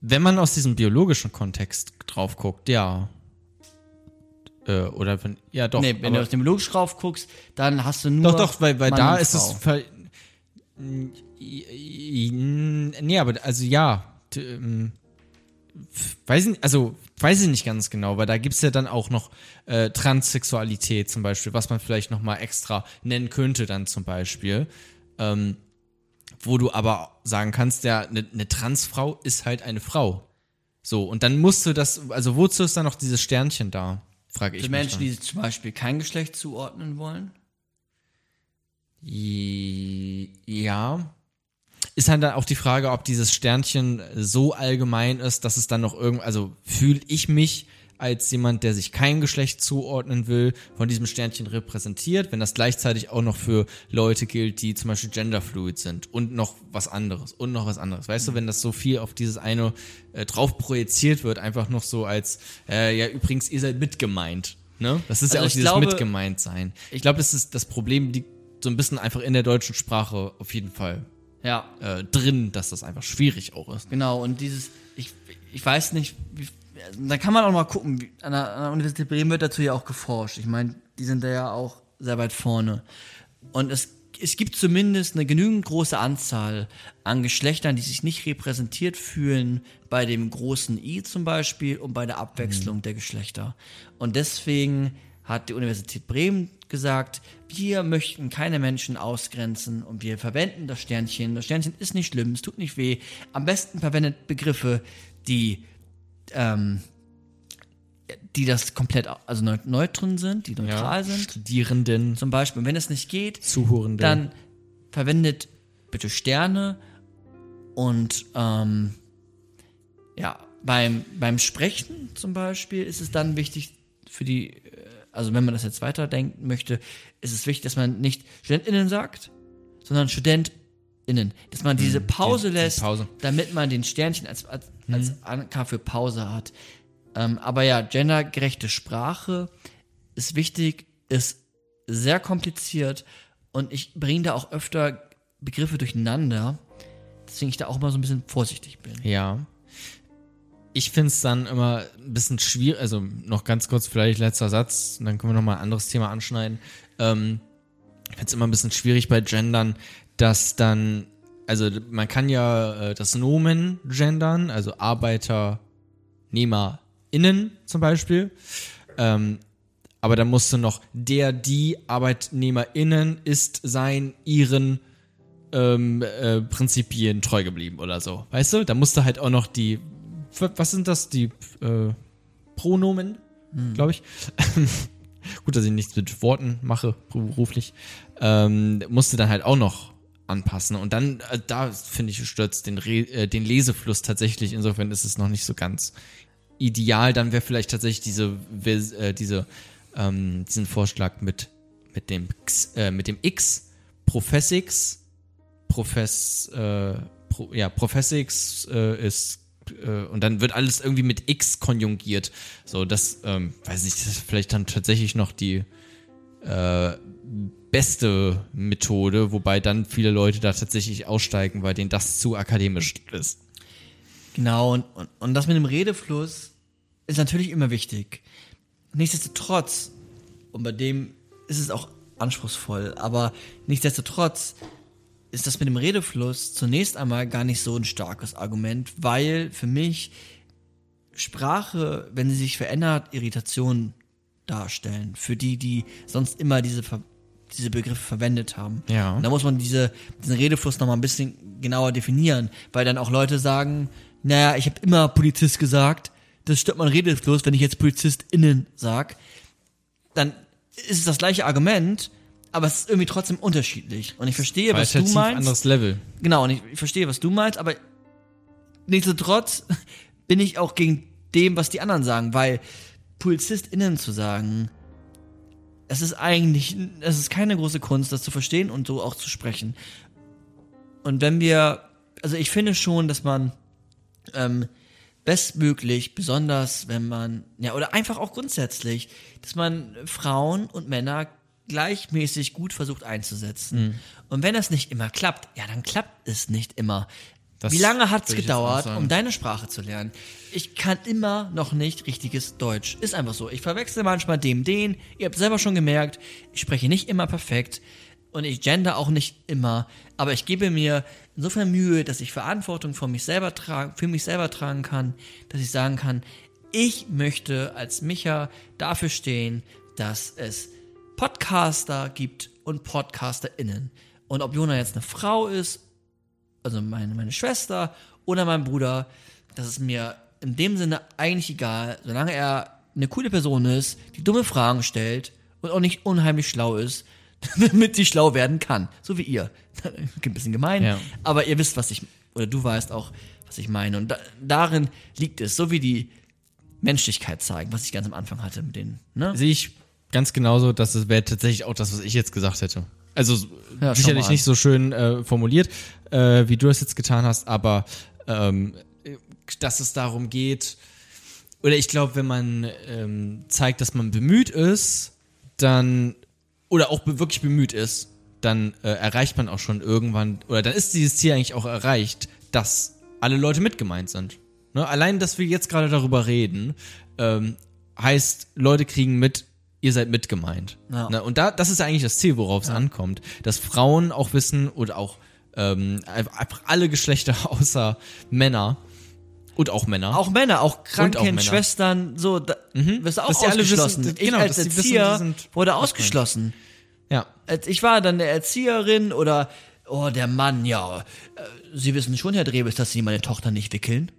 Wenn man aus diesem biologischen Kontext drauf guckt, ja. Äh, oder wenn, ja doch. nee, wenn du aus dem biologisch rauf guckst, dann hast du nur. Doch, doch, weil, weil Mann da ist es. Nee, aber also ja. ähm, Weiß ich, nicht- also weiß ich nicht ganz genau, weil da gibt's ja dann auch noch äh, Transsexualität zum Beispiel, was man vielleicht noch mal extra nennen könnte dann zum Beispiel. Ähm, wo du aber sagen kannst, ja, eine ne Transfrau ist halt eine Frau. So, und dann musst du das, also wozu ist da noch dieses Sternchen da? Frage ich Für. Menschen, dann. die zum Beispiel kein Geschlecht zuordnen wollen. Ja. Ist halt dann auch die Frage, ob dieses Sternchen so allgemein ist, dass es dann noch irgend, also fühle ich mich als jemand, der sich kein Geschlecht zuordnen will, von diesem Sternchen repräsentiert, wenn das gleichzeitig auch noch für Leute gilt, die zum Beispiel genderfluid sind und noch was anderes und noch was anderes. Weißt du, wenn das so viel auf dieses eine äh, drauf projiziert wird, einfach noch so als, äh, ja, übrigens, ihr seid mitgemeint. Ne? Das ist ja Also auch ich dieses glaube- mitgemeint sein. Ich glaube, das ist das Problem liegt so ein bisschen einfach in der deutschen Sprache auf jeden Fall Ja, äh, drin, dass das einfach schwierig auch ist. Genau, und dieses, ich, ich weiß nicht, wie, also da kann man auch mal gucken, wie, an, der, an der Universität Bremen wird dazu ja auch geforscht. Ich meine, die sind da ja auch sehr weit vorne. Und es, es gibt zumindest eine genügend große Anzahl an Geschlechtern, die sich nicht repräsentiert fühlen bei dem großen I zum Beispiel und bei der Abwechslung der Geschlechter. Und deswegen hat die Universität Bremen gesagt, wir möchten keine Menschen ausgrenzen und wir verwenden das Sternchen. Das Sternchen ist nicht schlimm, es tut nicht weh. Am besten verwendet Begriffe, die, ähm, die das komplett, also neu- neutron sind, die neutral sind. Studierenden, Zum Beispiel, Und wenn es nicht geht, Zuhörende. dann verwendet bitte Sterne und ähm, ja, beim, beim Sprechen zum Beispiel ist es dann wichtig für die, also wenn man das jetzt weiterdenken möchte, ist es wichtig, dass man nicht StudentInnen sagt, sondern StudentInnen. Dass man diese Pause Hm, die- die lässt, Pause. Hm. damit man den Sternchen als, als, als Anker für Pause hat. Ähm, aber ja, gendergerechte Sprache ist wichtig, ist sehr kompliziert und ich bringe da auch öfter Begriffe durcheinander, deswegen ich da auch mal so ein bisschen vorsichtig bin. Ja. Ich finde es dann immer ein bisschen schwierig, also noch ganz kurz vielleicht letzter Satz, und dann können wir nochmal ein anderes Thema anschneiden. Ähm, ich finde es immer ein bisschen schwierig bei Gendern, dass dann, also man kann ja äh, das Nomen gendern, also ArbeiternehmerInnen zum Beispiel. Ähm, aber dann musst du noch der, die ArbeitnehmerInnen ist sein, ihren ähm, äh, Prinzipien treu geblieben oder so. Weißt du? Da musst du halt auch noch die, was sind das? Die äh, Pronomen, glaube ich. Gut, dass ich nichts mit Worten mache, beruflich. Ähm, musst du dann halt auch noch anpassen. Und dann, äh, da finde ich, stürzt den, Re äh, den Lesefluss tatsächlich. Insofern ist es noch nicht so ganz ideal. Dann wäre vielleicht tatsächlich diese, äh, diese, ähm, diesen Vorschlag mit, mit dem X, äh, mit dem X, Professix, Profess, äh, Pro, ja, Professix äh, ist äh, und dann wird alles irgendwie mit X konjugiert. So, das, ähm, weiß ich, das ist vielleicht dann tatsächlich noch die äh, beste Methode, wobei dann viele Leute da tatsächlich aussteigen, weil denen das zu akademisch ist. Genau, und, und, und das mit dem Redefluss ist natürlich immer wichtig. Nichtsdestotrotz, und bei dem ist es auch anspruchsvoll, aber nichtsdestotrotz ist das mit dem Redefluss zunächst einmal gar nicht so ein starkes Argument, weil für mich Sprache, wenn sie sich verändert, Irritationen darstellen. Für die, die sonst immer diese, diese Begriffe verwendet haben. Ja. Und da muss man diese, diesen Redefluss nochmal ein bisschen genauer definieren, weil dann auch Leute sagen, naja, ich habe immer Polizist gesagt, das stört mein Redefluss, wenn ich jetzt PolizistInnen sag, dann ist es das gleiche Argument, aber es ist irgendwie trotzdem unterschiedlich. Und ich verstehe, was du Qualitativ meinst. anderes Level. Genau, und ich, ich verstehe, was du meinst, aber nichtsdestotrotz bin ich auch gegen dem, was die anderen sagen, weil PolizistInnen zu sagen, es ist eigentlich, es ist keine große Kunst, das zu verstehen und so auch zu sprechen. Und wenn wir, also ich finde schon, dass man ähm, bestmöglich, besonders wenn man, ja, oder einfach auch grundsätzlich, dass man Frauen und Männer gleichmäßig gut versucht einzusetzen. Und wenn das nicht immer klappt, ja, dann klappt es nicht immer. Das Wie lange hat es gedauert, um deine Sprache zu lernen? Ich kann immer noch nicht richtiges Deutsch. Ist einfach so. Ich verwechsel manchmal dem, den. Ihr habt selber schon gemerkt, ich spreche nicht immer perfekt und ich gender auch nicht immer. Aber ich gebe mir insofern Mühe, dass ich Verantwortung für mich selber tragen, für mich selber tragen kann, dass ich sagen kann, ich möchte als Micha dafür stehen, dass es Podcaster gibt und PodcasterInnen. Und ob Jona jetzt eine Frau ist also meine, meine Schwester oder mein Bruder, das ist mir in dem Sinne eigentlich egal, solange er eine coole Person ist, die dumme Fragen stellt und auch nicht unheimlich schlau ist, damit sie schlau werden kann. So wie ihr. Ein bisschen gemein, Ja. aber ihr wisst, was ich, oder du weißt auch, was ich meine. Und da, darin liegt es, so wie die Menschlichkeit zeigen, was ich ganz am Anfang hatte mit denen. Ne? Sehe ich ganz genauso, dass es wäre tatsächlich auch das, was ich jetzt gesagt hätte. Also Ja, sicherlich nicht so schön äh, formuliert, äh, wie du das jetzt getan hast, aber ähm, dass es darum geht, oder ich glaube, wenn man ähm, zeigt, dass man bemüht ist, dann oder auch wirklich bemüht ist, dann äh, erreicht man auch schon irgendwann, oder dann ist dieses Ziel eigentlich auch erreicht, dass alle Leute mitgemeint sind. Ne? Allein, dass wir jetzt gerade darüber reden, ähm, heißt, Leute kriegen mit, ihr seid mitgemeint. Ja. Ne? Und da, das ist ja eigentlich das Ziel, worauf es ankommt. Dass Frauen auch wissen oder auch ähm, einfach alle Geschlechter außer Männer und auch Männer. Auch Männer, auch Kranken. Schwestern, so, da wirst du auch Dass die alle wissen, ausgeschlossen. ich genau, als wissen, Erzieher sind wurde ausgeschlossen. ja. Ich war dann eine Erzieherin oder, oh, der Mann, ja, äh, Sie wissen schon, Herr Drebes, dass Sie meine Tochter nicht wickeln.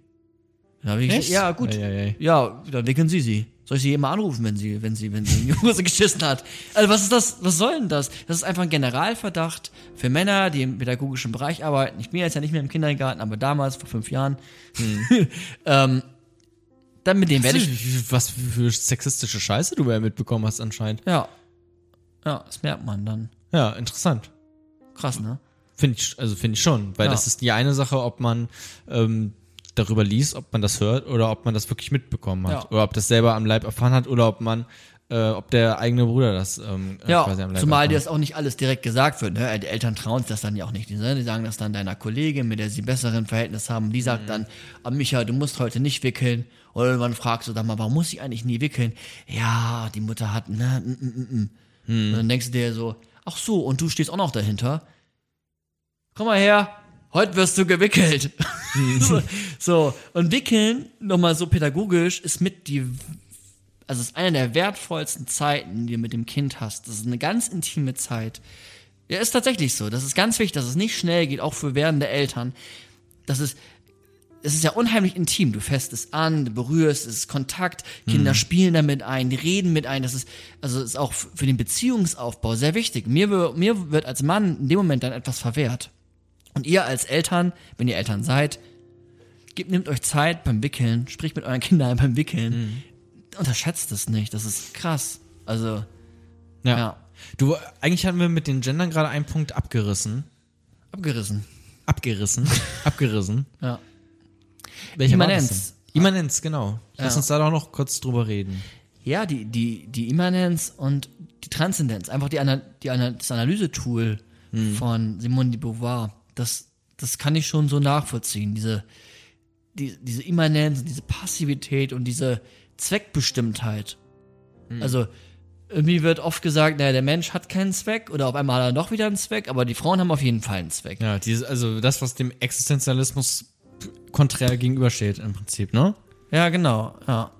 Ja, gut. Ei, ei, ei. Ja, dann wickeln Sie sie. Soll ich sie immer anrufen, wenn sie, wenn sie, wenn sie in die Hose geschissen hat? Also was ist das? Was soll denn das? Das ist einfach ein Generalverdacht für Männer, die im pädagogischen Bereich arbeiten. Ich bin jetzt ja nicht mehr im Kindergarten, aber damals, vor fünf Jahren. ähm, dann mit dem werde ich. Was für sexistische Scheiße du ja mitbekommen hast anscheinend. Ja. Ja, das merkt man dann. Ja, interessant. Krass, ne? Finde ich, also finde ich schon, weil Ja. das ist die eine Sache, ob man ähm, darüber liest, ob man das hört oder ob man das wirklich mitbekommen hat. Ja. Oder ob das selber am Leib erfahren hat oder ob man, äh, ob der eigene Bruder das ähm, äh, Ja, quasi am Leib zumal dir erfahren das auch nicht alles direkt gesagt wird. Ne? Die Eltern trauen sich das dann ja auch nicht. Ne? Die sagen das dann deiner Kollegin, mit der sie besseren Verhältnis haben. Die Mhm. sagt dann, ah, Micha, du musst heute nicht wickeln. Oder irgendwann fragst du dann mal, warum muss ich eigentlich nie wickeln? Ja, die Mutter hat, ne, mm, mm, mm, mm. Mhm. Und dann denkst du dir so, ach so, und du stehst auch noch dahinter. Komm mal her, heute wirst du gewickelt. Mhm. so, so, und wickeln, nochmal so pädagogisch, ist mit die also ist eine der wertvollsten Zeiten, die du mit dem Kind hast. Das ist eine ganz intime Zeit. Ja, ist tatsächlich so. Das ist ganz wichtig, dass es nicht schnell geht, auch für werdende Eltern. Das ist, es ist ja unheimlich intim. Du fässt es an, du berührst, es ist Kontakt, Kinder spielen damit ein, die reden mit ein. Das ist, also ist auch für den Beziehungsaufbau sehr wichtig. Mir, mir wird als Mann in dem Moment dann etwas verwehrt. Und ihr als Eltern, wenn ihr Eltern seid, gebt, nehmt euch Zeit beim Wickeln, spricht mit euren Kindern beim Wickeln. Unterschätzt es nicht, das ist krass. Also, Ja. ja, Du, eigentlich hatten wir mit den Gendern gerade einen Punkt abgerissen. abgerissen. Abgerissen. abgerissen. Ja. Welcher war Immanenz. Immanenz, genau. Lass Ja. uns da doch noch kurz drüber reden. Ja, die, die, die Immanenz und die Transzendenz, einfach die, Ana die Ana das Analysetool von Simone de Beauvoir, das, das kann ich schon so nachvollziehen. Diese, die, diese Immanenz, und diese Passivität und diese Zweckbestimmtheit. Also, irgendwie wird oft gesagt, naja, der Mensch hat keinen Zweck oder auf einmal hat er doch wieder einen Zweck, aber die Frauen haben auf jeden Fall einen Zweck. Ja, dieses, also das, was dem Existenzialismus konträr gegenübersteht im Prinzip, ne? Ja, genau, ja.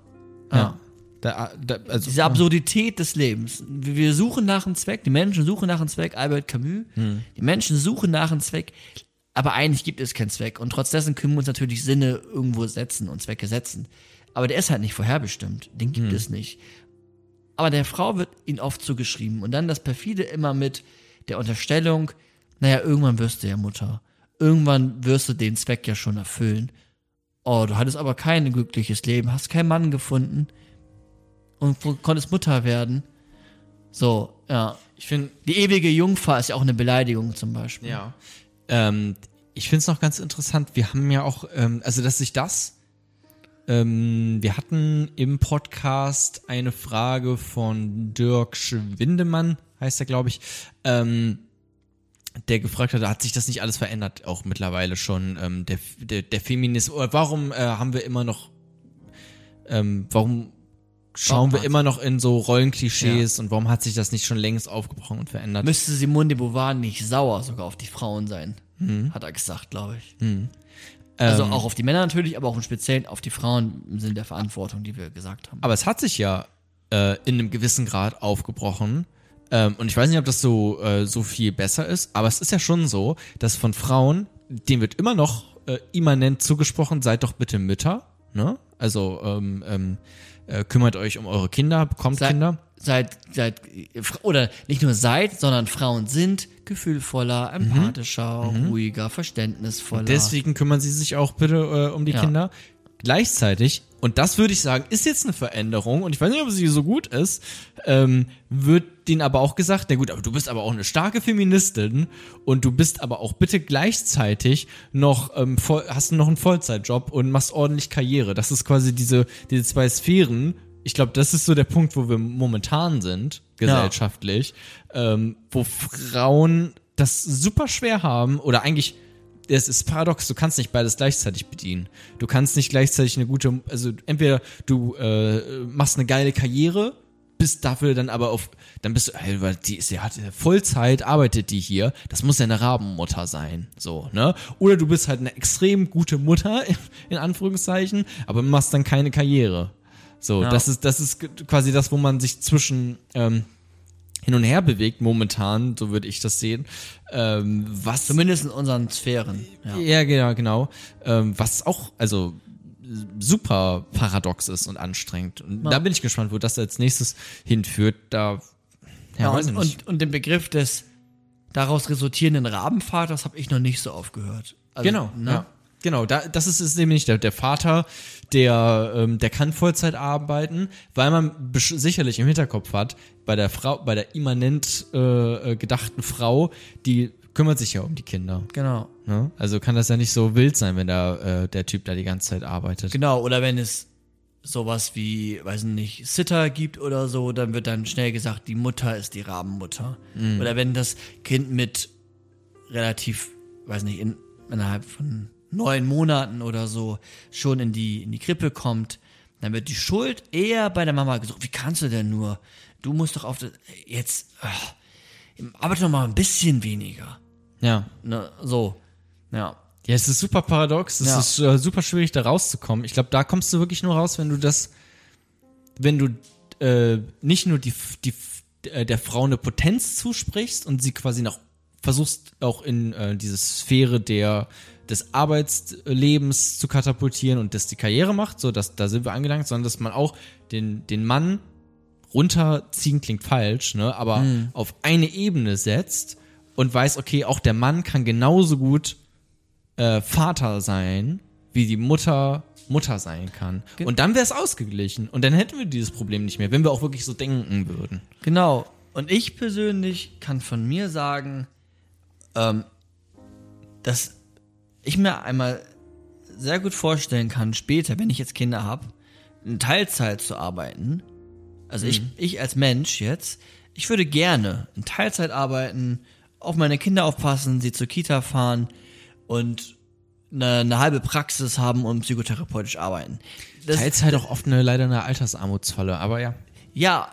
Ja. Da, da, also, Diese Absurdität des Lebens. Wir suchen nach einem Zweck, die Menschen suchen nach einem Zweck, Albert Camus. Die Menschen suchen nach einem Zweck, aber eigentlich gibt es keinen Zweck. Und trotz dessen können wir uns natürlich Sinne irgendwo setzen und Zwecke setzen. Aber der ist halt nicht vorherbestimmt. Den gibt es nicht. Aber der Frau wird ihn oft zugeschrieben. Und dann das perfide immer mit der Unterstellung, naja, irgendwann wirst du ja Mutter. Irgendwann wirst du den Zweck ja schon erfüllen. oh, du hattest aber kein glückliches Leben, hast keinen Mann gefunden und konntest Mutter werden. So, ja. Ich finde, Die ewige Jungfer ist ja auch eine Beleidigung zum Beispiel. ja. Ähm, ich finde es noch ganz interessant. Wir haben ja auch, ähm, also dass sich das, ähm, wir hatten im Podcast eine Frage von Dirk Schwindemann, heißt er, glaube ich, ähm, der gefragt hat, hat sich das nicht alles verändert, auch mittlerweile schon, ähm, der, der, der Feminist, oder warum äh, haben wir immer noch, ähm, warum schauen wir immer noch in so Rollenklischees und warum hat sich das nicht schon längst aufgebrochen und verändert? Müsste Simone de Beauvoir nicht sauer sogar auf die Frauen sein, hat er gesagt, glaube ich. Also Ähm, auch auf die Männer natürlich, aber auch im Speziellen auf die Frauen im Sinne der Verantwortung, die wir gesagt haben. Aber es hat sich ja äh, in einem gewissen Grad aufgebrochen. Ähm, und ich weiß nicht, ob das so, äh, so viel besser ist, aber es ist ja schon so, dass von Frauen, denen wird immer noch äh, immanent zugesprochen, seid doch bitte Mütter. Ne? Also ähm, ähm, äh, kümmert euch um eure Kinder, bekommt Sei- Kinder. Seid, seid, oder nicht nur seid, sondern Frauen sind gefühlvoller, empathischer, ruhiger, verständnisvoller. Deswegen kümmern sie sich auch bitte äh, um die Ja. Kinder. Gleichzeitig, und das würde ich sagen, ist jetzt eine Veränderung, und ich weiß nicht, ob sie so gut ist, ähm, wird denen aber auch gesagt, na gut, aber du bist aber auch eine starke Feministin und du bist aber auch bitte gleichzeitig noch, ähm, voll, hast du noch einen Vollzeitjob und machst ordentlich Karriere. Das ist quasi diese, diese zwei Sphären. Ich glaube, das ist so der Punkt, wo wir momentan sind, gesellschaftlich, ähm, wo Frauen das super schwer haben oder eigentlich es ist paradox, du kannst nicht beides gleichzeitig bedienen. Du kannst nicht gleichzeitig eine gute, also entweder du äh, machst eine geile Karriere, bist dafür dann aber auf, dann bist du, ey, weil die ist ja hat ja Vollzeit, arbeitet die hier, das muss ja eine Rabenmutter sein, so, ne? Oder du bist halt eine extrem gute Mutter, in Anführungszeichen, aber machst dann keine Karriere. So, Ja. das ist, das ist quasi das, wo man sich zwischen ähm, hin und her bewegt momentan, so würde ich das sehen. Ähm, was Zumindest in unseren Sphären. Ja. ja, genau, genau. Ähm, was auch, also super paradox ist und anstrengend. Und da bin ich gespannt, wo das als nächstes hinführt. Da, ja, Ja, und, und, und den Begriff des daraus resultierenden Rabenvaters habe ich noch nicht so oft gehört. Also, genau, ne? ja. Genau, da, das ist es nämlich der, der Vater, der, ähm, der kann Vollzeit arbeiten, weil man sicherlich im Hinterkopf hat, bei der Frau, bei der immanent äh, äh, gedachten Frau, die kümmert sich ja um die Kinder. Genau. Ne? Also kann das ja nicht so wild sein, wenn der, äh, der Typ da die ganze Zeit arbeitet. Genau, oder wenn es sowas wie, weiß nicht, Sitter gibt oder so, dann wird dann schnell gesagt, die Mutter ist die Rabenmutter. Mhm. Oder wenn das Kind mit relativ, weiß nicht, in, innerhalb von neun Monaten oder so schon in die, in die Krippe kommt, dann wird die Schuld eher bei der Mama gesucht. Wie kannst du denn nur? Du musst doch auf das, jetzt, ach, arbeite doch mal ein bisschen weniger. Ja. Ne, so, ja. Ja, es ist super paradox. Es Ja. ist äh, super schwierig, da rauszukommen. Ich glaube, da kommst du wirklich nur raus, wenn du das, wenn du äh, nicht nur die, die, äh, der Frau eine Potenz zusprichst und sie quasi noch versuchst, auch in äh, diese Sphäre der des Arbeitslebens zu katapultieren und das die Karriere macht, so dass da sind wir angelangt, sondern dass man auch den, den Mann runterziehen klingt falsch, ne, aber auf eine Ebene setzt und weiß, okay, auch der Mann kann genauso gut äh, Vater sein, wie die Mutter Mutter sein kann. Und dann wäre es ausgeglichen. Und dann hätten wir dieses Problem nicht mehr, wenn wir auch wirklich so denken würden. Genau. Und ich persönlich kann von mir sagen, ähm, dass ich mir einmal sehr gut vorstellen kann, später, wenn ich jetzt Kinder habe, in Teilzeit zu arbeiten. Also ich, ich als Mensch jetzt, ich würde gerne in Teilzeit arbeiten, auf meine Kinder aufpassen, sie zur Kita fahren und eine, eine halbe Praxis haben und psychotherapeutisch arbeiten. Das, Teilzeit auch oft eine, leider eine Altersarmutsfalle, aber ja. ja,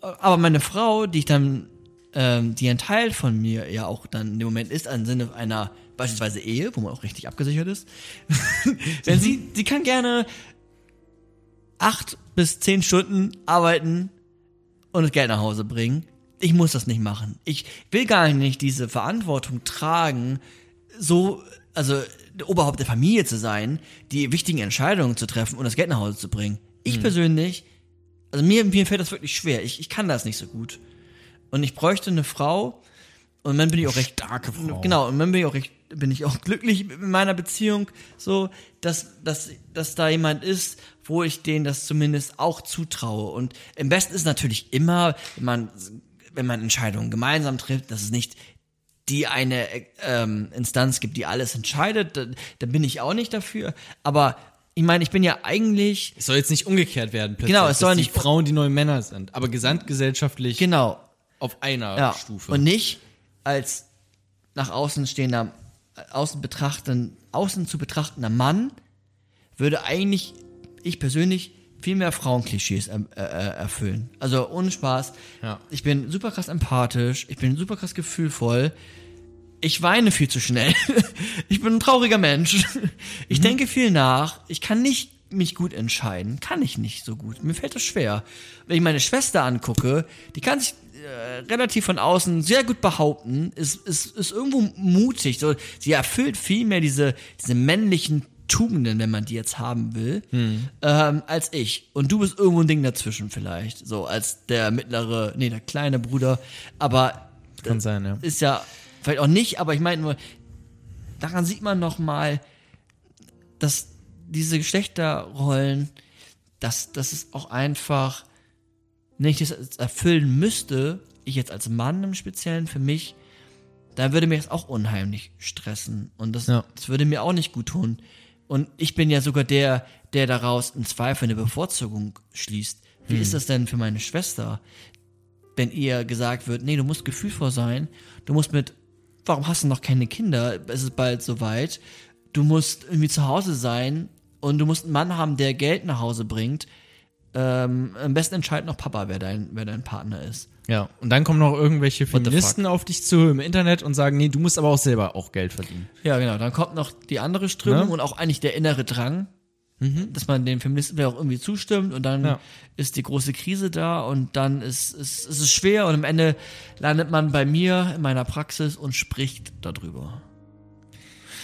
aber meine Frau, die ich dann, ähm, die ein Teil von mir ja auch dann in dem Moment ist, im Sinne einer beispielsweise Ehe, wo man auch richtig abgesichert ist, wenn sie, sie kann gerne acht bis zehn Stunden arbeiten und das Geld nach Hause bringen. Ich muss das nicht machen. Ich will gar nicht diese Verantwortung tragen, so, also Oberhaupt der Familie zu sein, die wichtigen Entscheidungen zu treffen und das Geld nach Hause zu bringen. Ich persönlich also mir, mir fällt das wirklich schwer. Ich, ich kann das nicht so gut. Und ich bräuchte eine Frau Und dann bin ich auch recht Starke Frau. Genau, und dann bin ich auch recht, bin ich auch glücklich in meiner Beziehung, so, dass, dass, dass da jemand ist, wo ich denen das zumindest auch zutraue. Und im besten ist natürlich immer, wenn man, wenn man Entscheidungen gemeinsam trifft, dass es nicht die eine ähm, Instanz gibt, die alles entscheidet, da, da bin ich auch nicht dafür. Aber ich meine, ich bin ja eigentlich, Es soll jetzt nicht umgekehrt werden, plötzlich, Genau, es soll nicht- die Frauen die neuen Männer sind, aber gesamtgesellschaftlich genau, auf einer ja, Stufe. und nicht als nach außen stehender, außen betrachten, außen zu betrachtender Mann würde eigentlich ich persönlich viel mehr Frauenklischees äh, äh, erfüllen. Also ohne Spaß. Ja. Ich bin super krass empathisch, ich bin super krass gefühlvoll. Ich weine viel zu schnell. ich bin ein trauriger Mensch. Ich denke viel nach. Ich kann nicht mich gut entscheiden. Kann ich nicht so gut. Mir fällt das schwer. Wenn ich meine Schwester angucke, die kann sich äh, relativ von außen sehr gut behaupten, ist, ist, ist irgendwo mutig. So, sie erfüllt viel mehr diese, diese männlichen Tugenden, wenn man die jetzt haben will, ähm, als ich. Und du bist irgendwo ein Ding dazwischen vielleicht. So als der mittlere, nee, der kleine Bruder. Aber Kann sein, ja. ist ja vielleicht auch nicht, aber ich meine nur, daran sieht man noch mal, dass diese Geschlechterrollen, dass das ist auch einfach, wenn ich das erfüllen müsste, ich jetzt als Mann im Speziellen für mich, dann würde mir das auch unheimlich stressen und das, Ja. das würde mir auch nicht gut tun. Und ich bin ja sogar der, der daraus im Zweifel eine Bevorzugung schließt. Wie ist das denn für meine Schwester? wenn ihr gesagt wird, nee, du musst gefühlvoll sein, du musst mit, warum hast du noch keine Kinder? Es ist bald soweit. Du musst irgendwie zu Hause sein und du musst einen Mann haben, der Geld nach Hause bringt. Ähm, am besten entscheidet noch Papa, wer dein, wer dein Partner ist. Ja, und dann kommen noch irgendwelche Feministen auf dich zu im Internet und sagen, nee, du musst aber auch selber auch Geld verdienen. Ja, genau. Dann kommt noch die andere Strömung Ne? und auch eigentlich der innere Drang, dass man den Feministen vielleicht auch irgendwie zustimmt und dann Ja. ist die große Krise da und dann ist, ist, ist es schwer und am Ende landet man bei mir in meiner Praxis und spricht darüber.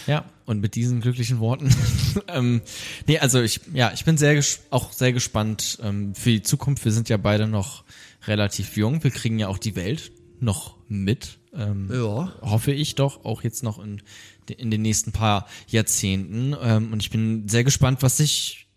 Ja, und mit diesen glücklichen Worten. ähm, nee, also ich, ja, ich bin sehr auch sehr gespannt ähm, für die Zukunft. Wir sind ja beide noch relativ jung. Wir kriegen ja auch die Welt noch mit. Ähm, Ja. Hoffe ich doch, auch jetzt noch in, in den nächsten paar Jahrzehnten. Ähm, und ich bin sehr gespannt, was sich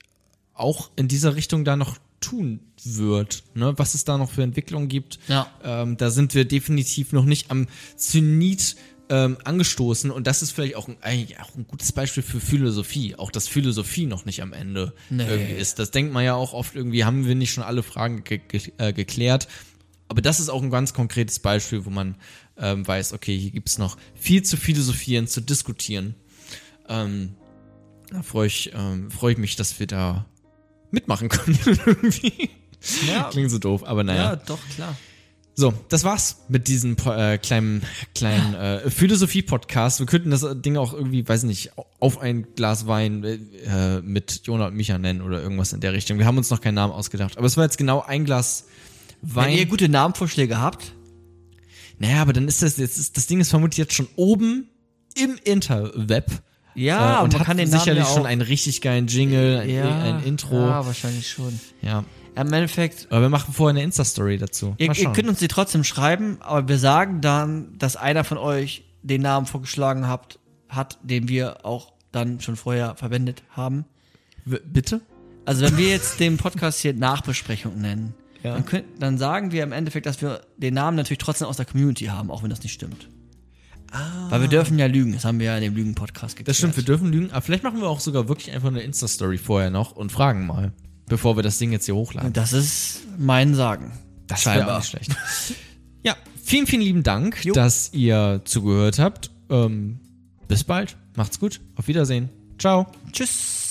auch in dieser Richtung da noch tun wird, ne? was es da noch für Entwicklungen gibt. Ja. Ähm, da sind wir definitiv noch nicht am Zenit ähm, angestoßen und das ist vielleicht auch ein, eigentlich auch ein gutes Beispiel für Philosophie, auch dass Philosophie noch nicht am Ende Nee. irgendwie ist. Das denkt man ja auch oft irgendwie, haben wir nicht schon alle Fragen ge ge äh, geklärt. Aber das ist auch ein ganz konkretes Beispiel, wo man ähm, weiß, okay, hier gibt es noch viel zu philosophieren, zu diskutieren. Ähm, da freue ich, ähm, freu ich mich, dass wir da mitmachen können. irgendwie. Ja. Klingt so doof, aber naja. Ja, doch, klar. So, das war's mit diesem äh, kleinen, kleinen äh, Philosophie-Podcast. Wir könnten das Ding auch irgendwie, weiß nicht, auf ein Glas Wein äh, mit Jonah und Micha nennen oder irgendwas in der Richtung. Wir haben uns noch keinen Namen ausgedacht. Aber es war jetzt genau ein Glas Wein. Wenn ihr gute Namenvorschläge habt, naja, aber dann ist das, jetzt ist, das Ding ist vermutlich jetzt schon oben im Interweb. ja, äh, und man hat kann den Namen sicherlich ja auch, schon einen richtig geilen Jingle, ein, ja, ein Intro. Ja, Ja. wahrscheinlich schon. Ja, Im Endeffekt, Aber wir machen vorher eine Insta-Story dazu. ihr, ihr könnt uns die trotzdem schreiben, aber wir sagen dann, dass einer von euch den Namen vorgeschlagen habt, hat, den wir auch dann schon vorher verwendet haben. W- Bitte? Also wenn wir jetzt den Podcast hier Nachbesprechung nennen, Ja. dann, könnt, dann sagen wir im Endeffekt, dass wir den Namen natürlich trotzdem aus der Community haben, auch wenn das nicht stimmt. Weil wir dürfen ja lügen, das haben wir ja in dem Lügen-Podcast geklärt. Das stimmt, wir dürfen lügen. Aber vielleicht machen wir auch sogar wirklich einfach eine Insta-Story vorher noch und fragen mal, bevor wir das Ding jetzt hier hochladen. Das ist mein Sagen. Das wäre auch nicht schlecht. ja, vielen, vielen lieben Dank, Jo. dass ihr zugehört habt. Ähm, bis bald. Macht's gut. Auf Wiedersehen. Ciao. Tschüss.